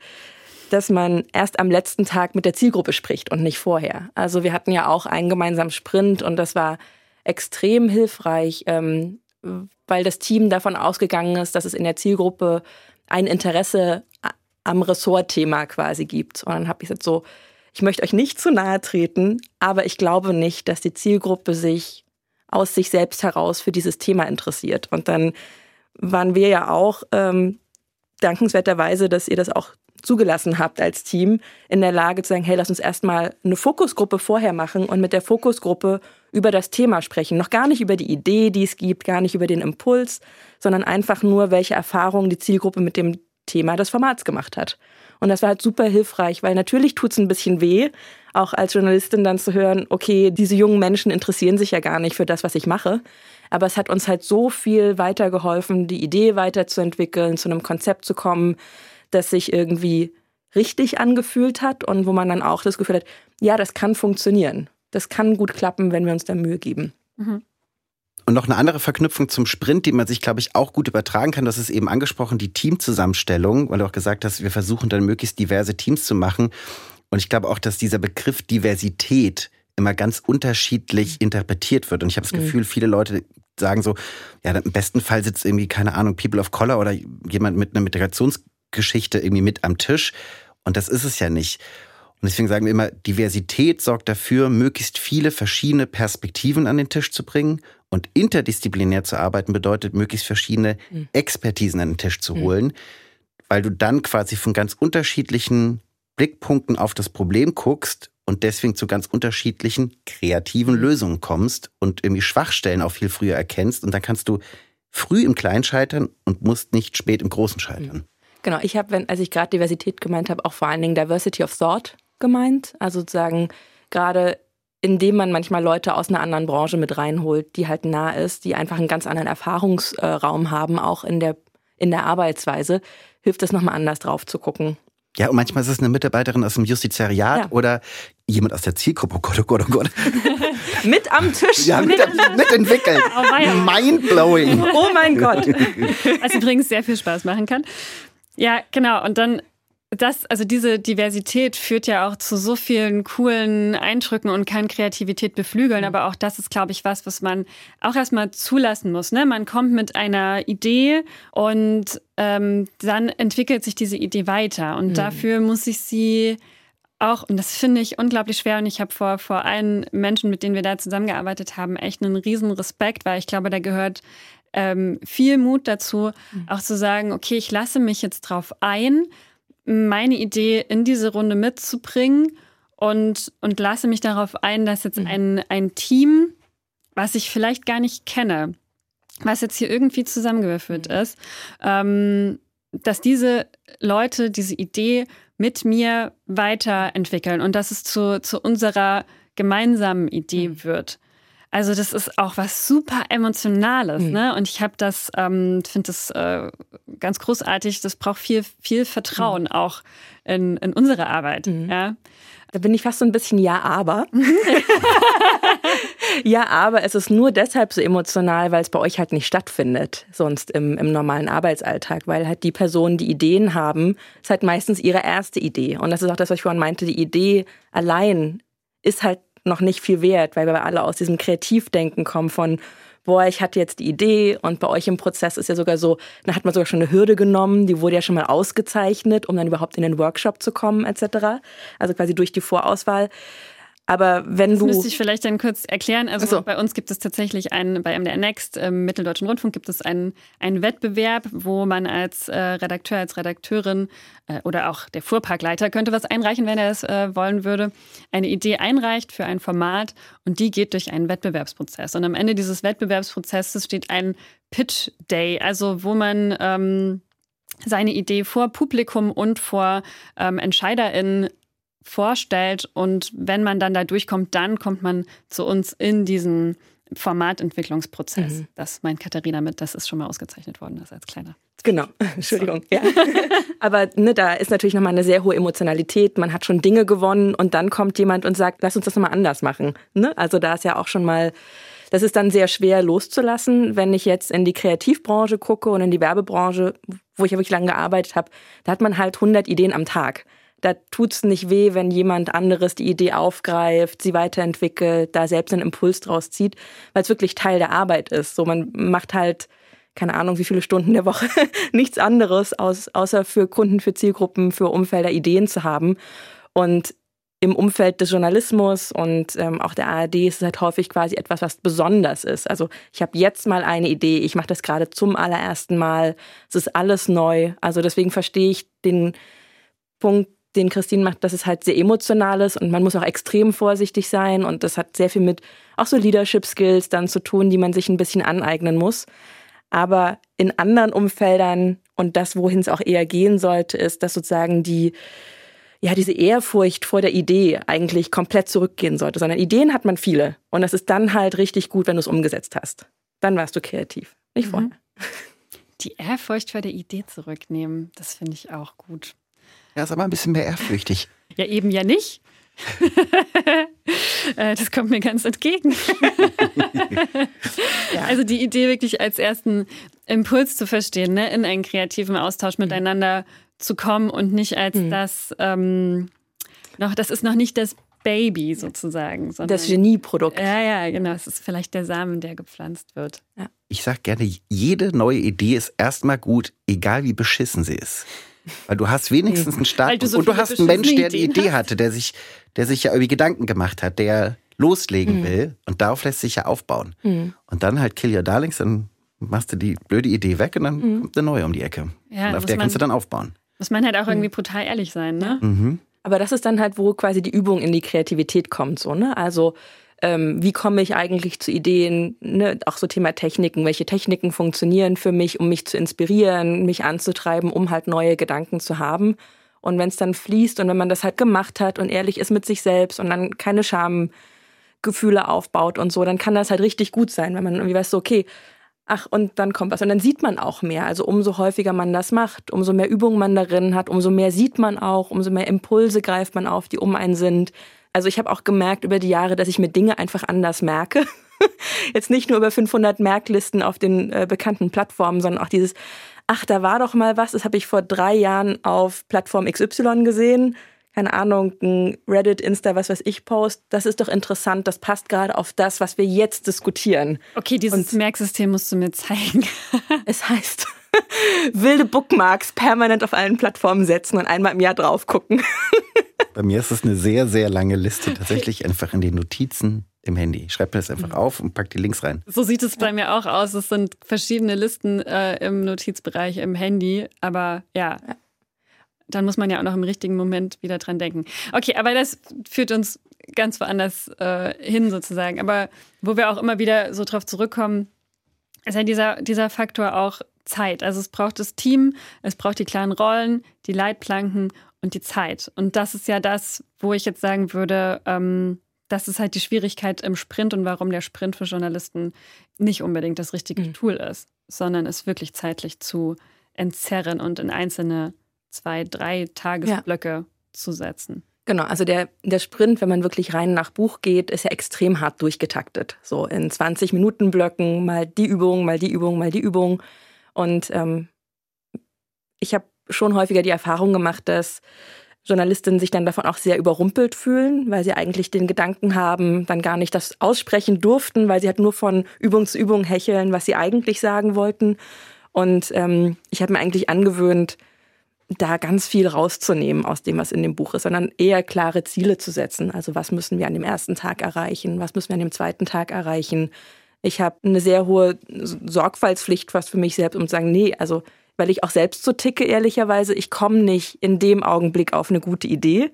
dass man erst am letzten Tag mit der Zielgruppe spricht und nicht vorher. Also wir hatten ja auch einen gemeinsamen Sprint und das war extrem hilfreich, ähm, weil das Team davon ausgegangen ist, dass es in der Zielgruppe ein Interesse am Ressortthema quasi gibt. Und dann habe ich gesagt so, ich möchte euch nicht zu nahe treten, aber ich glaube nicht, dass die Zielgruppe sich aus sich selbst heraus für dieses Thema interessiert. Und dann waren wir ja auch ähm, dankenswerterweise, dass ihr das auch zugelassen habt als Team, in der Lage zu sagen, hey, lass uns erstmal eine Fokusgruppe vorher machen und mit der Fokusgruppe über das Thema sprechen. Noch gar nicht über die Idee, die es gibt, gar nicht über den Impuls, sondern einfach nur, welche Erfahrungen die Zielgruppe mit dem Thema des Formats gemacht hat. Und das war halt super hilfreich, weil natürlich tut es ein bisschen weh, auch als Journalistin dann zu hören, okay, diese jungen Menschen interessieren sich ja gar nicht für das, was ich mache. Aber es hat uns halt so viel weitergeholfen, die Idee weiterzuentwickeln, zu einem Konzept zu kommen, das sich irgendwie richtig angefühlt hat und wo man dann auch das Gefühl hat, ja, das kann funktionieren. Das kann gut klappen, wenn wir uns da Mühe geben. Mhm. Und noch eine andere Verknüpfung zum Sprint, die man sich, glaube ich, auch gut übertragen kann. Das ist eben angesprochen, die Teamzusammenstellung, weil du auch gesagt hast, wir versuchen dann möglichst diverse Teams zu machen. Und ich glaube auch, dass dieser Begriff Diversität immer ganz unterschiedlich interpretiert wird. Und ich habe das mhm. Gefühl, viele Leute sagen so, ja, im besten Fall sitzt irgendwie, keine Ahnung, People of Color oder jemand mit einer Migrationsgeschichte irgendwie mit am Tisch. Und das ist es ja nicht. Und deswegen sagen wir immer, Diversität sorgt dafür, möglichst viele verschiedene Perspektiven an den Tisch zu bringen. Und interdisziplinär zu arbeiten bedeutet, möglichst verschiedene hm. Expertisen an den Tisch zu hm. holen, weil du dann quasi von ganz unterschiedlichen Blickpunkten auf das Problem guckst und deswegen zu ganz unterschiedlichen kreativen hm. Lösungen kommst und irgendwie Schwachstellen auch viel früher erkennst. Und dann kannst du früh im Kleinen scheitern und musst nicht spät im Großen scheitern. Genau, ich habe, als ich gerade Diversität gemeint habe, auch vor allen Dingen Diversity of Thought gemeint. Also sozusagen gerade indem man manchmal Leute aus einer anderen Branche mit reinholt, die halt nah ist, die einfach einen ganz anderen Erfahrungsraum haben, auch in der, in der Arbeitsweise, hilft es nochmal anders drauf zu gucken. Ja, und manchmal ist es eine Mitarbeiterin aus dem Justizariat ja. oder jemand aus der Zielgruppe. Oh Gott, oh Gott, oh Gott. mit am Tisch. Ja, mit, mitentwickelt. Oh, Mindblowing. Oh mein Gott. Was übrigens sehr viel Spaß machen kann. Ja, genau. Und dann das, also diese Diversität führt ja auch zu so vielen coolen Eindrücken und kann Kreativität beflügeln. Mhm. Aber auch das ist, glaube ich, was, was man auch erstmal zulassen muss. Ne? Man kommt mit einer Idee und ähm, dann entwickelt sich diese Idee weiter. Und mhm. dafür muss ich sie auch, und das finde ich unglaublich schwer, und ich habe vor, vor allen Menschen, mit denen wir da zusammengearbeitet haben, echt einen riesen Respekt, weil ich glaube, da gehört ähm, viel Mut dazu, mhm. auch zu sagen, okay, ich lasse mich jetzt drauf ein, meine Idee in diese Runde mitzubringen und, und lasse mich darauf ein, dass jetzt mhm. ein, ein Team, was ich vielleicht gar nicht kenne, was jetzt hier irgendwie zusammengewürfelt mhm. ist, ähm, dass diese Leute diese Idee mit mir weiterentwickeln und dass es zu, zu unserer gemeinsamen Idee mhm. wird. Also das ist auch was super Emotionales, mhm. ne? Und ich habe das, ähm, finde das äh, ganz großartig. Das braucht viel, viel Vertrauen mhm. auch in, in unsere Arbeit. Mhm. Ja. Da bin ich fast so ein bisschen ja, aber. ja, aber es ist nur deshalb so emotional, weil es bei euch halt nicht stattfindet, sonst im, im normalen Arbeitsalltag, weil halt die Personen, die Ideen haben, ist halt meistens ihre erste Idee. Und das ist auch das, was ich vorhin meinte, die Idee allein ist halt noch nicht viel wert, weil wir alle aus diesem Kreativdenken kommen von, boah, ich hatte jetzt die Idee und bei euch im Prozess ist ja sogar so, da hat man sogar schon eine Hürde genommen, die wurde ja schon mal ausgezeichnet, um dann überhaupt in den Workshop zu kommen etc. Also quasi durch die Vorauswahl. Aber wenn das du. müsste ich vielleicht dann kurz erklären. Also so. bei uns gibt es tatsächlich einen, bei MDR Next, im Mitteldeutschen Rundfunk, gibt es einen, einen Wettbewerb, wo man als äh, Redakteur, als Redakteurin äh, oder auch der Fuhrparkleiter könnte was einreichen, wenn er es äh, wollen würde, eine Idee einreicht für ein Format und die geht durch einen Wettbewerbsprozess. Und am Ende dieses Wettbewerbsprozesses steht ein Pitch Day, also wo man ähm, seine Idee vor Publikum und vor ähm, EntscheiderInnen vorstellt. Und wenn man dann da durchkommt, dann kommt man zu uns in diesen Formatentwicklungsprozess. Mhm. Das meint Katharina mit, das ist schon mal ausgezeichnet worden, das als kleiner. Genau, Entschuldigung. Ja. Aber ne, da ist natürlich nochmal eine sehr hohe Emotionalität. Man hat schon Dinge gewonnen und dann kommt jemand und sagt, lass uns das nochmal anders machen. Ne? Also da ist ja auch schon mal, das ist dann sehr schwer loszulassen. Wenn ich jetzt in die Kreativbranche gucke und in die Werbebranche, wo ich ja wirklich lange gearbeitet habe, da hat man halt 100 Ideen am Tag da tut's nicht weh, wenn jemand anderes die Idee aufgreift, sie weiterentwickelt, da selbst einen Impuls draus zieht, weil es wirklich Teil der Arbeit ist. So, man macht halt keine Ahnung, wie viele Stunden der Woche nichts anderes, aus, außer für Kunden, für Zielgruppen, für Umfelder Ideen zu haben. Und im Umfeld des Journalismus und ähm, auch der ARD ist es halt häufig quasi etwas, was besonders ist. Also ich habe jetzt mal eine Idee, ich mache das gerade zum allerersten Mal, es ist alles neu. Also deswegen verstehe ich den Punkt den Christine macht, dass es halt sehr emotional ist und man muss auch extrem vorsichtig sein und das hat sehr viel mit auch so Leadership Skills dann zu tun, die man sich ein bisschen aneignen muss. Aber in anderen Umfeldern und das, wohin es auch eher gehen sollte, ist, dass sozusagen die, ja, diese Ehrfurcht vor der Idee eigentlich komplett zurückgehen sollte, sondern Ideen hat man viele. Und es ist dann halt richtig gut, wenn du es umgesetzt hast. Dann warst du kreativ, nicht mhm. vorher. Die Ehrfurcht vor der Idee zurücknehmen, das finde ich auch gut. Ja, ist aber ein bisschen mehr ehrfürchtig. Ja, eben ja nicht. Äh, das kommt mir ganz entgegen. ja. Also die Idee wirklich als ersten Impuls zu verstehen, ne? in einen kreativen Austausch mhm. miteinander zu kommen und nicht als mhm. das ähm, noch, das ist noch nicht das Baby sozusagen. Sondern, das Genieprodukt. Ja, ja, genau. Es ist vielleicht der Samen, der gepflanzt wird. Ja. Ich sage gerne, jede neue Idee ist erstmal gut, egal wie beschissen sie ist. Weil du hast wenigstens einen Start so und du hast einen Mensch, der die Idee hatte, der sich, der sich ja irgendwie Gedanken gemacht hat, der loslegen mhm. will und darauf lässt sich ja aufbauen. Mhm. Und dann halt Kill Your Darlings, dann machst du die blöde Idee weg und dann mhm. kommt eine neue um die Ecke. Ja, und auf der man, kannst du dann aufbauen. Muss man halt auch irgendwie brutal ehrlich sein, ne? Mhm. Aber das ist dann halt, wo quasi die Übung in die Kreativität kommt, so, ne? Also ähm, wie komme ich eigentlich zu Ideen, ne? auch so Thema Techniken, welche Techniken funktionieren für mich, um mich zu inspirieren, mich anzutreiben, um halt neue Gedanken zu haben. Und wenn es dann fließt und wenn man das halt gemacht hat und ehrlich ist mit sich selbst und dann keine Schamgefühle aufbaut und so, dann kann das halt richtig gut sein, wenn man irgendwie weiß, so, okay, ach, und dann kommt was. Und dann sieht man auch mehr. Also umso häufiger man das macht, umso mehr Übungen man darin hat, umso mehr sieht man auch, umso mehr Impulse greift man auf, die um einen sind. Also ich habe auch gemerkt über die Jahre, dass ich mir Dinge einfach anders merke. Jetzt nicht nur über 500 Merklisten auf den äh, bekannten Plattformen, sondern auch dieses, ach, da war doch mal was, das habe ich vor drei Jahren auf Plattform XY gesehen. Keine Ahnung, ein Reddit, Insta, was weiß ich, Post. Das ist doch interessant, das passt gerade auf das, was wir jetzt diskutieren. Okay, dieses Und Merksystem musst du mir zeigen. es heißt wilde Bookmarks permanent auf allen Plattformen setzen und einmal im Jahr drauf gucken. Bei mir ist es eine sehr, sehr lange Liste, tatsächlich einfach in den Notizen im Handy. Ich schreibe mir das einfach mhm. auf und pack die Links rein. So sieht es bei mir auch aus. Es sind verschiedene Listen äh, im Notizbereich im Handy, aber ja. Dann muss man ja auch noch im richtigen Moment wieder dran denken. Okay, aber das führt uns ganz woanders äh, hin sozusagen. Aber wo wir auch immer wieder so drauf zurückkommen, ist ja dieser, dieser Faktor auch Zeit. Also es braucht das Team, es braucht die klaren Rollen, die Leitplanken und die Zeit. Und das ist ja das, wo ich jetzt sagen würde, ähm, das ist halt die Schwierigkeit im Sprint und warum der Sprint für Journalisten nicht unbedingt das richtige mhm. Tool ist, sondern es wirklich zeitlich zu entzerren und in einzelne zwei, drei Tagesblöcke ja. zu setzen. Genau, also der, der Sprint, wenn man wirklich rein nach Buch geht, ist ja extrem hart durchgetaktet. So in 20 Minuten Blöcken, mal die Übung, mal die Übung, mal die Übung. Und ähm, ich habe schon häufiger die Erfahrung gemacht, dass Journalistinnen sich dann davon auch sehr überrumpelt fühlen, weil sie eigentlich den Gedanken haben, dann gar nicht das aussprechen durften, weil sie halt nur von Übung zu Übung hecheln, was sie eigentlich sagen wollten. Und ähm, ich habe mir eigentlich angewöhnt, da ganz viel rauszunehmen aus dem, was in dem Buch ist, sondern eher klare Ziele zu setzen. Also was müssen wir an dem ersten Tag erreichen, was müssen wir an dem zweiten Tag erreichen. Ich habe eine sehr hohe Sorgfaltspflicht fast für mich selbst, um zu sagen, nee, also weil ich auch selbst so ticke, ehrlicherweise, ich komme nicht in dem Augenblick auf eine gute Idee.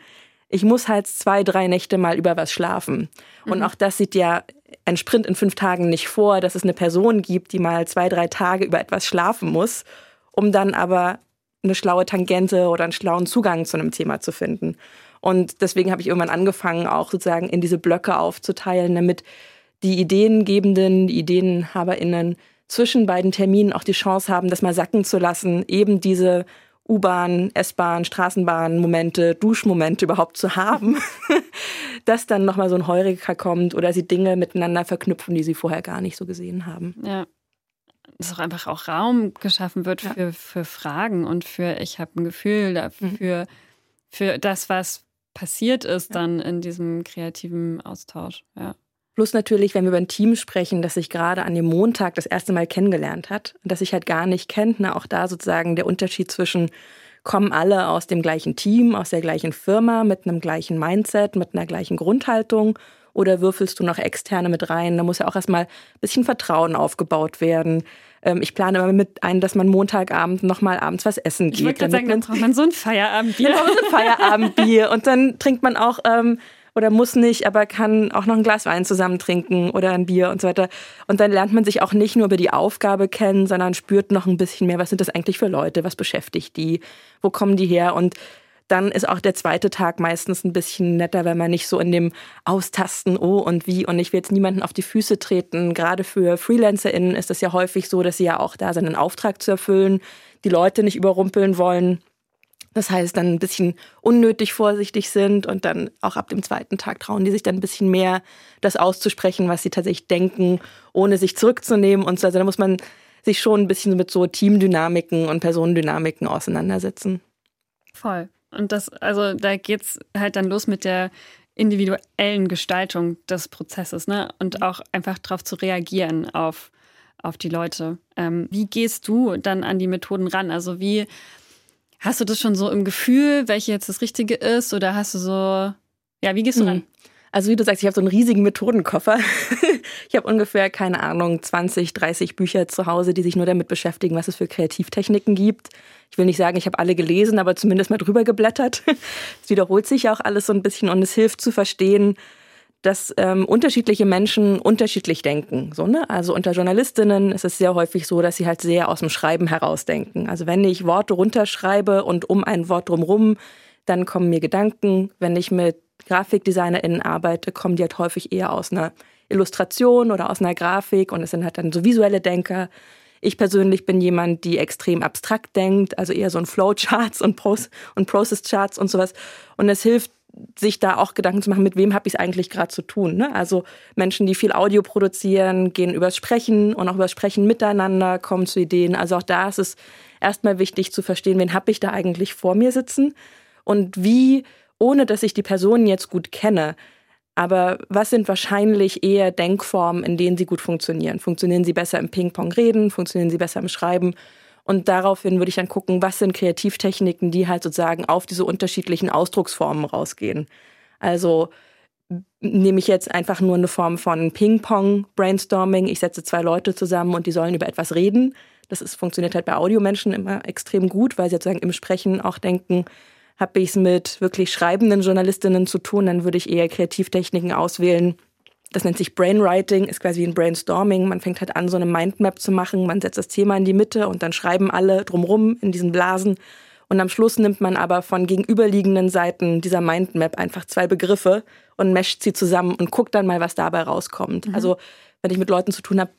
Ich muss halt zwei, drei Nächte mal über was schlafen. Und mhm. auch das sieht ja ein Sprint in fünf Tagen nicht vor, dass es eine Person gibt, die mal zwei, drei Tage über etwas schlafen muss, um dann aber eine schlaue Tangente oder einen schlauen Zugang zu einem Thema zu finden. Und deswegen habe ich irgendwann angefangen, auch sozusagen in diese Blöcke aufzuteilen, damit die Ideengebenden, die IdeenhaberInnen zwischen beiden Terminen auch die Chance haben, das mal sacken zu lassen, eben diese U-Bahn, S-Bahn, Straßenbahn-Momente, Duschmomente überhaupt zu haben, dass dann nochmal so ein Heuriger kommt oder sie Dinge miteinander verknüpfen, die sie vorher gar nicht so gesehen haben. Ja. Dass auch einfach auch Raum geschaffen wird für, ja. für Fragen und für, ich habe ein Gefühl dafür, mhm. für das, was passiert ist ja. dann in diesem kreativen Austausch. Ja. Plus natürlich, wenn wir über ein Team sprechen, das sich gerade an dem Montag das erste Mal kennengelernt hat und das sich halt gar nicht kennt, ne, auch da sozusagen der Unterschied zwischen kommen alle aus dem gleichen Team, aus der gleichen Firma, mit einem gleichen Mindset, mit einer gleichen Grundhaltung oder würfelst du noch externe mit rein? Da muss ja auch erstmal ein bisschen Vertrauen aufgebaut werden. Ähm, ich plane immer mit ein, dass man Montagabend nochmal abends was essen geht. Ich würde sagen, dann braucht man so ein Feierabendbier. Ja, so ein Feierabendbier. Und dann trinkt man auch ähm, oder muss nicht, aber kann auch noch ein Glas Wein zusammen trinken oder ein Bier und so weiter. Und dann lernt man sich auch nicht nur über die Aufgabe kennen, sondern spürt noch ein bisschen mehr, was sind das eigentlich für Leute, was beschäftigt die, wo kommen die her und dann ist auch der zweite Tag meistens ein bisschen netter, wenn man nicht so in dem Austasten, oh und wie und ich will jetzt niemanden auf die Füße treten. Gerade für FreelancerInnen ist es ja häufig so, dass sie ja auch da sind, einen Auftrag zu erfüllen, die Leute nicht überrumpeln wollen. Das heißt, dann ein bisschen unnötig vorsichtig sind und dann auch ab dem zweiten Tag trauen die sich dann ein bisschen mehr, das auszusprechen, was sie tatsächlich denken, ohne sich zurückzunehmen und so. Also da muss man sich schon ein bisschen mit so Teamdynamiken und Personendynamiken auseinandersetzen. Voll. Und das, also da geht's halt dann los mit der individuellen Gestaltung des Prozesses, ne? Und auch einfach darauf zu reagieren auf, auf die Leute. Ähm, wie gehst du dann an die Methoden ran? Also wie Hast du das schon so im Gefühl, welche jetzt das Richtige ist? Oder hast du so, ja, wie gehst du mhm. ran? Also wie du sagst, ich habe so einen riesigen Methodenkoffer. ich habe ungefähr, keine Ahnung, 20, 30 Bücher zu Hause, die sich nur damit beschäftigen, was es für Kreativtechniken gibt. Ich will nicht sagen, ich habe alle gelesen, aber zumindest mal drüber geblättert. es wiederholt sich ja auch alles so ein bisschen und es hilft zu verstehen, dass ähm, unterschiedliche Menschen unterschiedlich denken. So, ne? Also unter Journalistinnen ist es sehr häufig so, dass sie halt sehr aus dem Schreiben herausdenken. Also wenn ich Worte runterschreibe und um ein Wort drumherum, dann kommen mir Gedanken. Wenn ich mit GrafikdesignerInnen arbeite, kommen die halt häufig eher aus einer Illustration oder aus einer Grafik und es sind halt dann so visuelle Denker. Ich persönlich bin jemand, die extrem abstrakt denkt, also eher so ein Flowcharts und, und Process-Charts und sowas. Und es hilft sich da auch Gedanken zu machen, mit wem habe ich es eigentlich gerade zu tun. Ne? Also Menschen, die viel Audio produzieren, gehen übers Sprechen und auch übers Sprechen miteinander, kommen zu Ideen. Also auch da ist es erstmal wichtig zu verstehen, wen habe ich da eigentlich vor mir sitzen und wie, ohne dass ich die Person jetzt gut kenne, aber was sind wahrscheinlich eher Denkformen, in denen sie gut funktionieren? Funktionieren sie besser im Ping-Pong reden? Funktionieren sie besser im Schreiben? Und daraufhin würde ich dann gucken, was sind Kreativtechniken, die halt sozusagen auf diese unterschiedlichen Ausdrucksformen rausgehen. Also nehme ich jetzt einfach nur eine Form von Ping-Pong-Brainstorming. Ich setze zwei Leute zusammen und die sollen über etwas reden. Das ist, funktioniert halt bei Audiomenschen immer extrem gut, weil sie sozusagen im Sprechen auch denken, habe ich es mit wirklich schreibenden Journalistinnen zu tun, dann würde ich eher Kreativtechniken auswählen, das nennt sich Brainwriting, ist quasi ein Brainstorming. Man fängt halt an, so eine Mindmap zu machen. Man setzt das Thema in die Mitte und dann schreiben alle drumrum in diesen Blasen. Und am Schluss nimmt man aber von gegenüberliegenden Seiten dieser Mindmap einfach zwei Begriffe und mescht sie zusammen und guckt dann mal, was dabei rauskommt. Mhm. Also, wenn ich mit Leuten zu tun habe,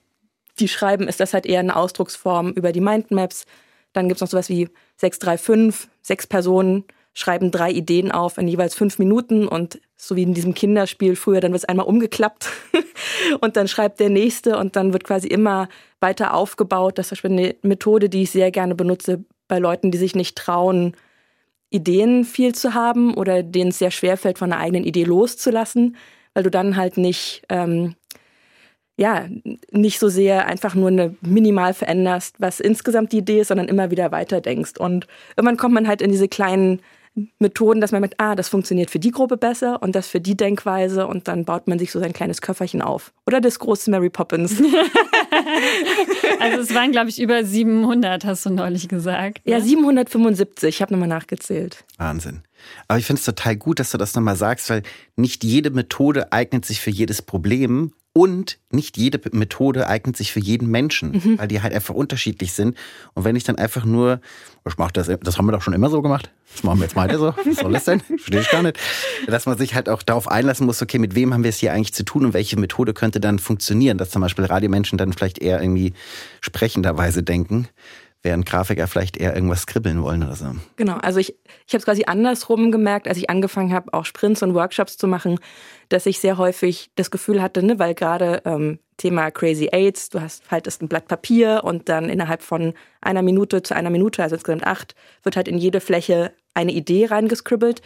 die schreiben, ist das halt eher eine Ausdrucksform über die Mindmaps. Dann gibt es noch sowas wie 635, sechs Personen schreiben drei Ideen auf in jeweils fünf Minuten und so wie in diesem Kinderspiel früher, dann wird es einmal umgeklappt und dann schreibt der nächste und dann wird quasi immer weiter aufgebaut. Das ist eine Methode, die ich sehr gerne benutze bei Leuten, die sich nicht trauen, Ideen viel zu haben oder denen es sehr schwer fällt, von einer eigenen Idee loszulassen, weil du dann halt nicht ähm, ja, nicht so sehr einfach nur eine minimal veränderst, was insgesamt die Idee ist, sondern immer wieder weiterdenkst. Und irgendwann kommt man halt in diese kleinen Methoden, dass man merkt, ah, das funktioniert für die Gruppe besser und das für die Denkweise und dann baut man sich so sein kleines Köfferchen auf. Oder das große Mary Poppins. also es waren, glaube ich, über 700, hast du neulich gesagt. Ne? Ja, 775, ich habe nochmal nachgezählt. Wahnsinn. Aber ich finde es total gut, dass du das nochmal sagst, weil nicht jede Methode eignet sich für jedes Problem und nicht jede Methode eignet sich für jeden Menschen, mhm. weil die halt einfach unterschiedlich sind. Und wenn ich dann einfach nur, ich mach das, das haben wir doch schon immer so gemacht, das machen wir jetzt weiter so, was soll das denn? Verstehe ich gar nicht. Dass man sich halt auch darauf einlassen muss, okay, mit wem haben wir es hier eigentlich zu tun und welche Methode könnte dann funktionieren, dass zum Beispiel Radiomenschen dann vielleicht eher irgendwie sprechenderweise denken während Grafiker vielleicht eher irgendwas skribbeln wollen oder so. Genau, also ich, ich habe es quasi andersrum gemerkt, als ich angefangen habe, auch Sprints und Workshops zu machen, dass ich sehr häufig das Gefühl hatte, ne, weil gerade ähm, Thema Crazy Aids, du hast faltest ein Blatt Papier und dann innerhalb von einer Minute zu einer Minute, also insgesamt acht, wird halt in jede Fläche eine Idee reingescribbelt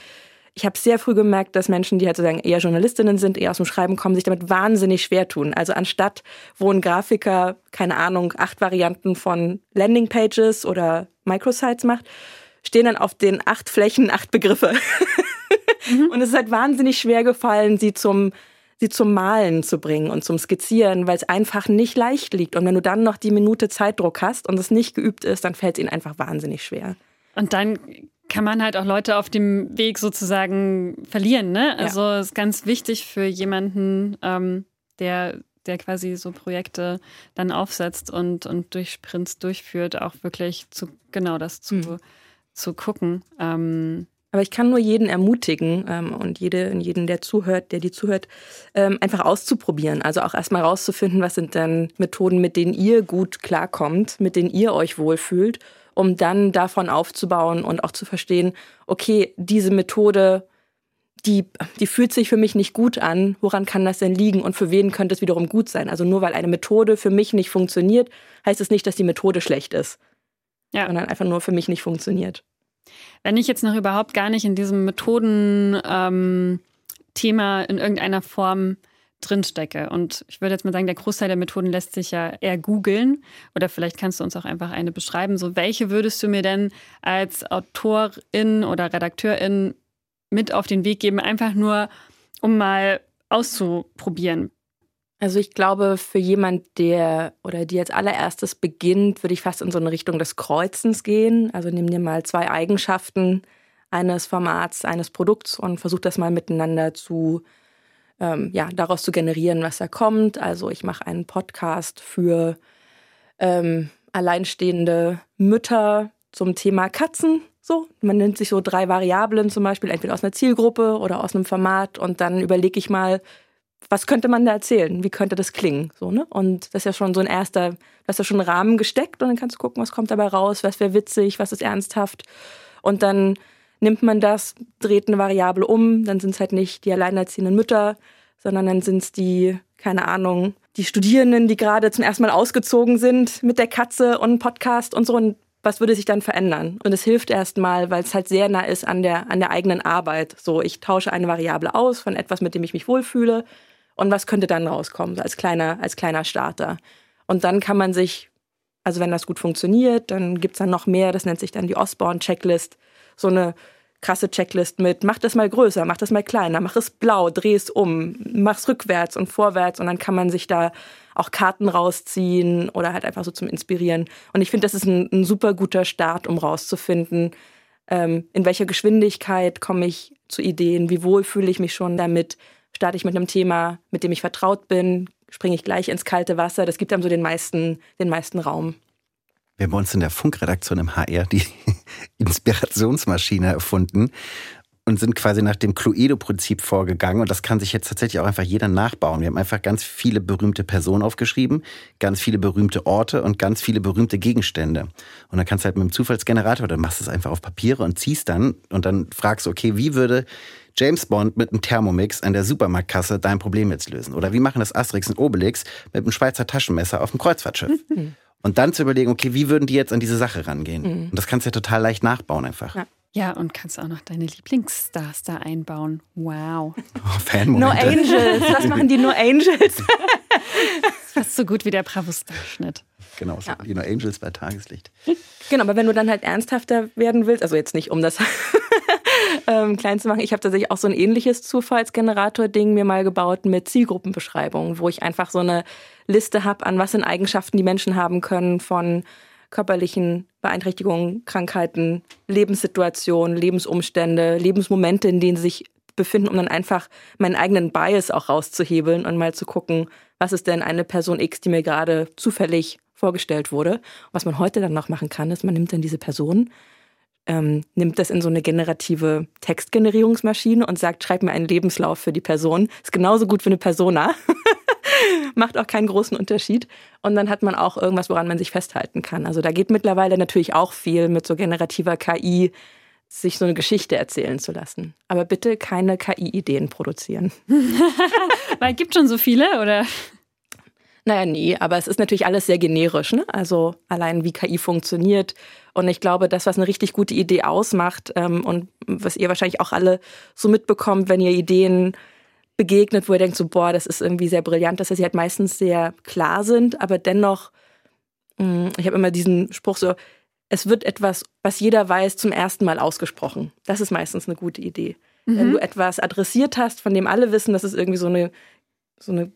ich habe sehr früh gemerkt, dass Menschen, die halt sozusagen eher Journalistinnen sind, eher aus dem Schreiben kommen, sich damit wahnsinnig schwer tun. Also anstatt, wo ein Grafiker, keine Ahnung, acht Varianten von Landingpages oder Microsites macht, stehen dann auf den acht Flächen acht Begriffe. Mhm. Und es ist halt wahnsinnig schwer gefallen, sie zum sie zum Malen zu bringen und zum Skizzieren, weil es einfach nicht leicht liegt. Und wenn du dann noch die Minute Zeitdruck hast und es nicht geübt ist, dann fällt es ihnen einfach wahnsinnig schwer. Und dann kann man halt auch Leute auf dem Weg sozusagen verlieren. Ne? Also ja. ist ganz wichtig für jemanden, ähm, der, der quasi so Projekte dann aufsetzt und, und durch Sprints durchführt, auch wirklich zu genau das zu, mhm. zu gucken. Ähm, aber ich kann nur jeden ermutigen ähm, und jede, jeden, der zuhört, der die zuhört, ähm, einfach auszuprobieren. Also auch erstmal rauszufinden, was sind denn Methoden, mit denen ihr gut klarkommt, mit denen ihr euch wohlfühlt um dann davon aufzubauen und auch zu verstehen, okay, diese Methode, die, die fühlt sich für mich nicht gut an. Woran kann das denn liegen und für wen könnte es wiederum gut sein? Also nur weil eine Methode für mich nicht funktioniert, heißt es nicht, dass die Methode schlecht ist, ja. sondern einfach nur für mich nicht funktioniert. Wenn ich jetzt noch überhaupt gar nicht in diesem Methoden-Thema ähm, in irgendeiner Form drinstecke. Und ich würde jetzt mal sagen, der Großteil der Methoden lässt sich ja eher googeln. Oder vielleicht kannst du uns auch einfach eine beschreiben. So, welche würdest du mir denn als Autorin oder Redakteurin mit auf den Weg geben, einfach nur, um mal auszuprobieren? Also ich glaube, für jemand, der oder die als allererstes beginnt, würde ich fast in so eine Richtung des Kreuzens gehen. Also nimm dir mal zwei Eigenschaften eines Formats, eines Produkts und versuch das mal miteinander zu ähm, ja, daraus zu generieren, was da kommt. Also ich mache einen Podcast für ähm, alleinstehende Mütter zum Thema Katzen. So, man nimmt sich so drei Variablen zum Beispiel, entweder aus einer Zielgruppe oder aus einem Format und dann überlege ich mal, was könnte man da erzählen? Wie könnte das klingen? So, ne? Und das ist ja schon so ein erster, du hast ja schon einen Rahmen gesteckt und dann kannst du gucken, was kommt dabei raus, was wäre witzig, was ist ernsthaft. Und dann nimmt man das, dreht eine Variable um, dann sind es halt nicht die alleinerziehenden Mütter, sondern dann sind es die, keine Ahnung, die Studierenden, die gerade zum ersten Mal ausgezogen sind mit der Katze und Podcast und so. Und was würde sich dann verändern? Und es hilft erstmal, weil es halt sehr nah ist an der, an der eigenen Arbeit. So, ich tausche eine Variable aus von etwas, mit dem ich mich wohlfühle. Und was könnte dann rauskommen, als kleiner, als kleiner Starter? Und dann kann man sich, also wenn das gut funktioniert, dann gibt's dann noch mehr, das nennt sich dann die Osborne-Checklist, so eine krasse Checklist mit, mach das mal größer, mach das mal kleiner, mach es blau, dreh es um, mach es rückwärts und vorwärts und dann kann man sich da auch Karten rausziehen oder halt einfach so zum Inspirieren. Und ich finde, das ist ein, ein, super guter Start, um rauszufinden, ähm, in welcher Geschwindigkeit komme ich zu Ideen, wie wohl fühle ich mich schon damit, starte ich mit einem Thema, mit dem ich vertraut bin, springe ich gleich ins kalte Wasser. Das gibt einem so den meisten, den meisten Raum. Wir haben bei uns in der Funkredaktion im HR die Inspirationsmaschine erfunden. und sind quasi nach dem Cluedo-Prinzip vorgegangen. Und das kann sich jetzt tatsächlich auch einfach jeder nachbauen. Wir haben einfach ganz viele berühmte Personen aufgeschrieben, ganz viele berühmte Orte und ganz viele berühmte Gegenstände. Und dann kannst du halt mit dem Zufallsgenerator, dann machst du es einfach auf Papiere und ziehst dann und dann fragst du, okay, wie würde James Bond mit einem Thermomix an der Supermarktkasse dein Problem jetzt lösen? Oder wie machen das Asterix und Obelix mit einem Schweizer Taschenmesser auf dem Kreuzfahrtschiff? Mhm. Und dann zu überlegen, okay, wie würden die jetzt an diese Sache rangehen? Mhm. Und das kannst du ja total leicht nachbauen einfach. Ja. Ja, und kannst auch noch deine Lieblingsstars da einbauen. Wow. Oh, Fan No Angels. Was machen die No Angels? Fast so gut wie der Bravo-Starschnitt. Genau, so ja. die No Angels bei Tageslicht. Genau, aber wenn du dann halt ernsthafter werden willst, also jetzt nicht um das ähm, klein zu machen, ich habe tatsächlich auch so ein ähnliches Zufallsgenerator-Ding mir mal gebaut mit Zielgruppenbeschreibungen, wo ich einfach so eine Liste habe, an was sind Eigenschaften die Menschen haben können von körperlichen Beeinträchtigungen, Krankheiten, Lebenssituationen, Lebensumstände, Lebensmomente, in denen sie sich befinden, um dann einfach meinen eigenen Bias auch rauszuhebeln und mal zu gucken, was ist denn eine Person X, die mir gerade zufällig vorgestellt wurde. Was man heute dann noch machen kann, ist, man nimmt dann diese Person, ähm, nimmt das in so eine generative Textgenerierungsmaschine und sagt, schreib mir einen Lebenslauf für die Person. Ist genauso gut wie eine Persona. macht auch keinen großen Unterschied. Und dann hat man auch irgendwas, woran man sich festhalten kann. Also da geht mittlerweile natürlich auch viel mit so generativer KI, sich so eine Geschichte erzählen zu lassen. Aber bitte keine KI-Ideen produzieren. Weil es gibt schon so viele, oder? Naja, nee, aber es ist natürlich alles sehr generisch. Ne? Also allein wie KI funktioniert. Und ich glaube, das, was eine richtig gute Idee ausmacht ähm, und was ihr wahrscheinlich auch alle so mitbekommt, wenn ihr Ideen begegnet, wo ihr denkt so, boah, das ist irgendwie sehr brillant, dass sie halt meistens sehr klar sind, aber dennoch, mm, ich habe immer diesen Spruch so, es wird etwas, was jeder weiß, zum ersten Mal ausgesprochen. Das ist meistens eine gute Idee. Mhm. Wenn du etwas adressiert hast, von dem alle wissen, dass es irgendwie so eine, so eine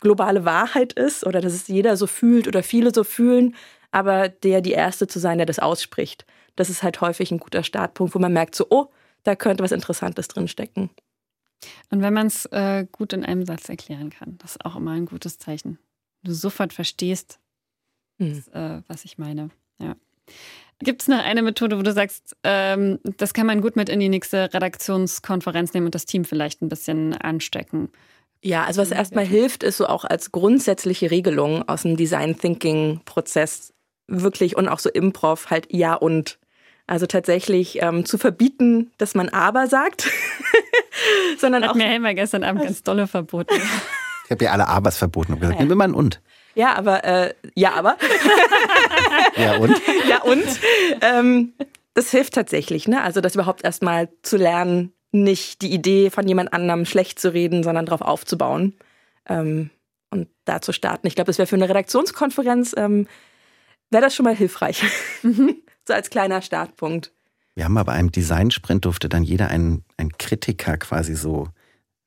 globale Wahrheit ist oder dass es jeder so fühlt oder viele so fühlen, aber der die Erste zu sein, der das ausspricht. Das ist halt häufig ein guter Startpunkt, wo man merkt so, oh, da könnte was Interessantes drinstecken. Und wenn man es äh, gut in einem Satz erklären kann, das ist auch immer ein gutes Zeichen. Du sofort verstehst, mhm. das, äh, was ich meine. Ja. Gibt es noch eine Methode, wo du sagst, ähm, das kann man gut mit in die nächste Redaktionskonferenz nehmen und das Team vielleicht ein bisschen anstecken? Ja, also was erstmal hilft, ist so auch als grundsätzliche Regelung aus dem Design Thinking Prozess wirklich und auch so Improv halt ja und. Also tatsächlich ähm, zu verbieten, dass man aber sagt, sondern Hat auch. mir Helmer gestern Abend ganz dolle verboten. Ich habe ja alle Abers verboten und gesagt, ja. nehmen wir mal ein und. Ja, aber äh, ja, aber. ja und? Ja und. Ähm, das hilft tatsächlich, ne? Also das überhaupt erstmal zu lernen, nicht die Idee von jemand anderem schlecht zu reden, sondern darauf aufzubauen ähm, und da zu starten. Ich glaube, das wäre für eine Redaktionskonferenz ähm, wäre das schon mal hilfreich. Mhm. So als kleiner Startpunkt. Wir haben aber beim Design-Sprint durfte dann jeder einen, einen Kritiker quasi so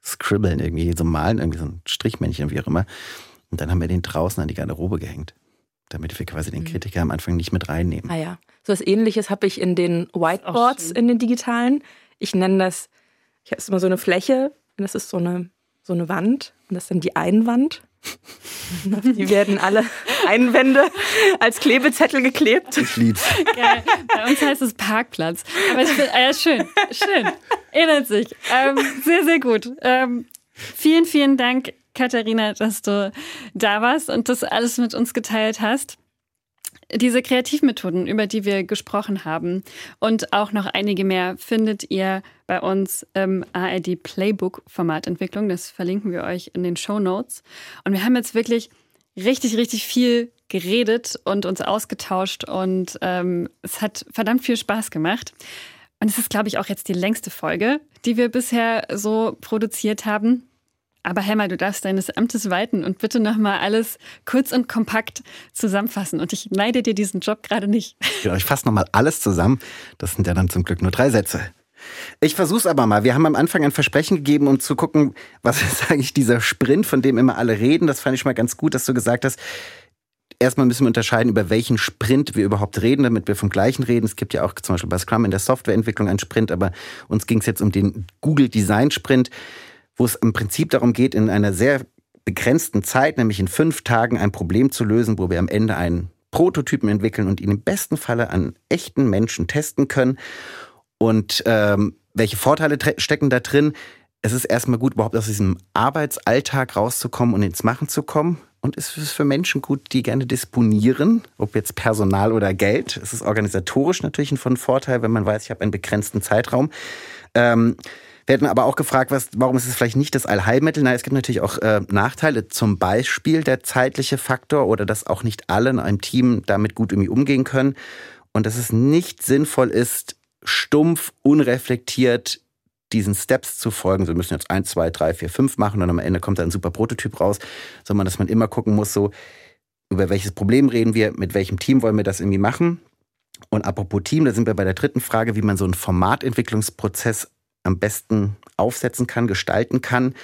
scribbeln, irgendwie so malen, irgendwie so ein Strichmännchen, wie auch immer. Und dann haben wir den draußen an die Garderobe gehängt, damit wir quasi den mhm. Kritiker am Anfang nicht mit reinnehmen. Ah ja. So was ähnliches habe ich in den Whiteboards, in den digitalen. Ich nenne das, ich habe immer so eine Fläche und das ist so eine, so eine Wand und das ist dann die Einwand. Die werden alle Einwände als Klebezettel geklebt. Ich lieb's. Geil. Bei uns heißt es Parkplatz. Aber ich finde, äh, schön, schön. Erinnert sich. Ähm, sehr, sehr gut. Ähm, vielen, vielen Dank, Katharina, dass du da warst und das alles mit uns geteilt hast diese Kreativmethoden, über die wir gesprochen haben und auch noch einige mehr, findet ihr bei uns im ARD Playbook Formatentwicklung. Das verlinken wir euch in den Show Notes. Und wir haben jetzt wirklich richtig, richtig viel geredet und uns ausgetauscht und ähm, es hat verdammt viel Spaß gemacht. Und es ist, glaube ich, auch jetzt die längste Folge, die wir bisher so produziert haben. Aber Helmer, du darfst deines Amtes walten und bitte nochmal alles kurz und kompakt zusammenfassen. Und ich neide dir diesen Job gerade nicht. Genau, ich fasse nochmal alles zusammen. Das sind ja dann zum Glück nur drei Sätze. Ich versuch's aber mal. Wir haben am Anfang ein Versprechen gegeben, um zu gucken, was ist eigentlich dieser Sprint, von dem immer alle reden. Das fand ich mal ganz gut, dass du gesagt hast, erstmal müssen wir unterscheiden, über welchen Sprint wir überhaupt reden, damit wir vom gleichen reden. Es gibt ja auch zum Beispiel bei Scrum in der Softwareentwicklung einen Sprint, aber uns ging es jetzt um den Google Design Sprint wo es im Prinzip darum geht, in einer sehr begrenzten Zeit, nämlich in fünf Tagen, ein Problem zu lösen, wo wir am Ende einen Prototypen entwickeln und ihn im besten Falle an echten Menschen testen können. Und ähm, welche Vorteile stecken da drin? Es ist erstmal gut, überhaupt aus diesem Arbeitsalltag rauszukommen und ins Machen zu kommen. Und es ist für Menschen gut, die gerne disponieren, ob jetzt Personal oder Geld. Es ist organisatorisch natürlich ein Vorteil, wenn man weiß, ich habe einen begrenzten Zeitraum. Ähm, wir hätten aber auch gefragt, was, warum ist es vielleicht nicht das Allheilmittel? Nein, es gibt natürlich auch äh, Nachteile, zum Beispiel der zeitliche Faktor oder dass auch nicht alle in einem Team damit gut irgendwie umgehen können und dass es nicht sinnvoll ist, stumpf, unreflektiert diesen Steps zu folgen. So, wir müssen jetzt eins, zwei, drei, vier, fünf machen und am Ende kommt da ein super Prototyp raus, sondern dass man immer gucken muss, so, über welches Problem reden wir, mit welchem Team wollen wir das irgendwie machen. Und apropos Team, da sind wir bei der dritten Frage, wie man so einen Formatentwicklungsprozess am besten aufsetzen kann, gestalten kann.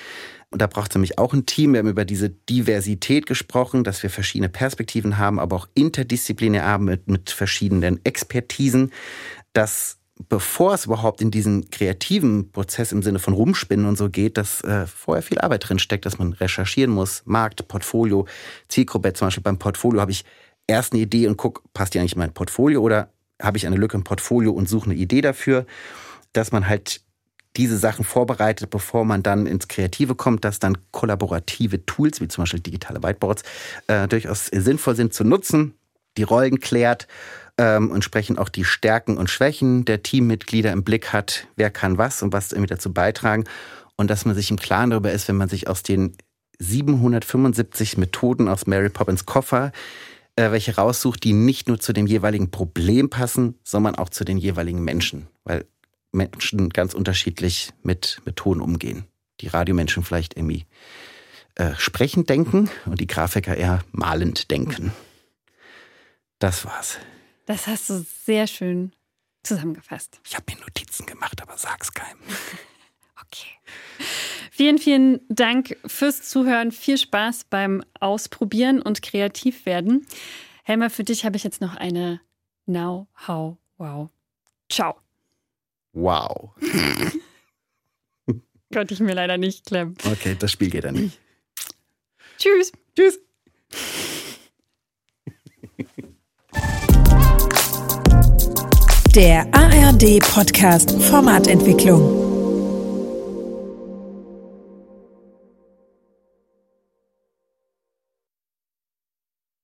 Und da braucht es nämlich auch ein Team. Wir haben über diese Diversität gesprochen, dass wir verschiedene Perspektiven haben, aber auch interdisziplinär haben mit, mit verschiedenen Expertisen, dass bevor es überhaupt in diesen kreativen Prozess im Sinne von Rumspinnen und so geht, dass äh, vorher viel Arbeit drin steckt, dass man recherchieren muss, Markt, Portfolio, Zielgruppe. Zum Beispiel beim Portfolio habe ich erst eine Idee und gucke, passt die eigentlich in mein Portfolio oder habe ich eine Lücke im Portfolio und suche eine Idee dafür, dass man halt diese Sachen vorbereitet, bevor man dann ins Kreative kommt, dass dann kollaborative Tools, wie zum Beispiel digitale Whiteboards, äh, durchaus sinnvoll sind zu nutzen, die Rollen klärt, ähm, entsprechend auch die Stärken und Schwächen der Teammitglieder im Blick hat, wer kann was und was irgendwie dazu beitragen und dass man sich im Klaren darüber ist, wenn man sich aus den 775 Methoden aus Mary Poppins Koffer äh, welche raussucht, die nicht nur zu dem jeweiligen Problem passen, sondern auch zu den jeweiligen Menschen. Weil Menschen ganz unterschiedlich mit Methoden umgehen. Die Radiomenschen vielleicht irgendwie äh, sprechend denken und die Grafiker eher malend denken. Das war's. Das hast du sehr schön zusammengefasst. Ich habe mir Notizen gemacht, aber sag's keinem. okay. Vielen, vielen Dank fürs Zuhören. Viel Spaß beim Ausprobieren und kreativ werden. Helmer, für dich habe ich jetzt noch eine Now, How, Wow. Ciao. Wow. Konnte ich mir leider nicht klemmen. Okay, das Spiel geht dann nicht. Tschüss. Tschüss. Der ARD Podcast Formatentwicklung.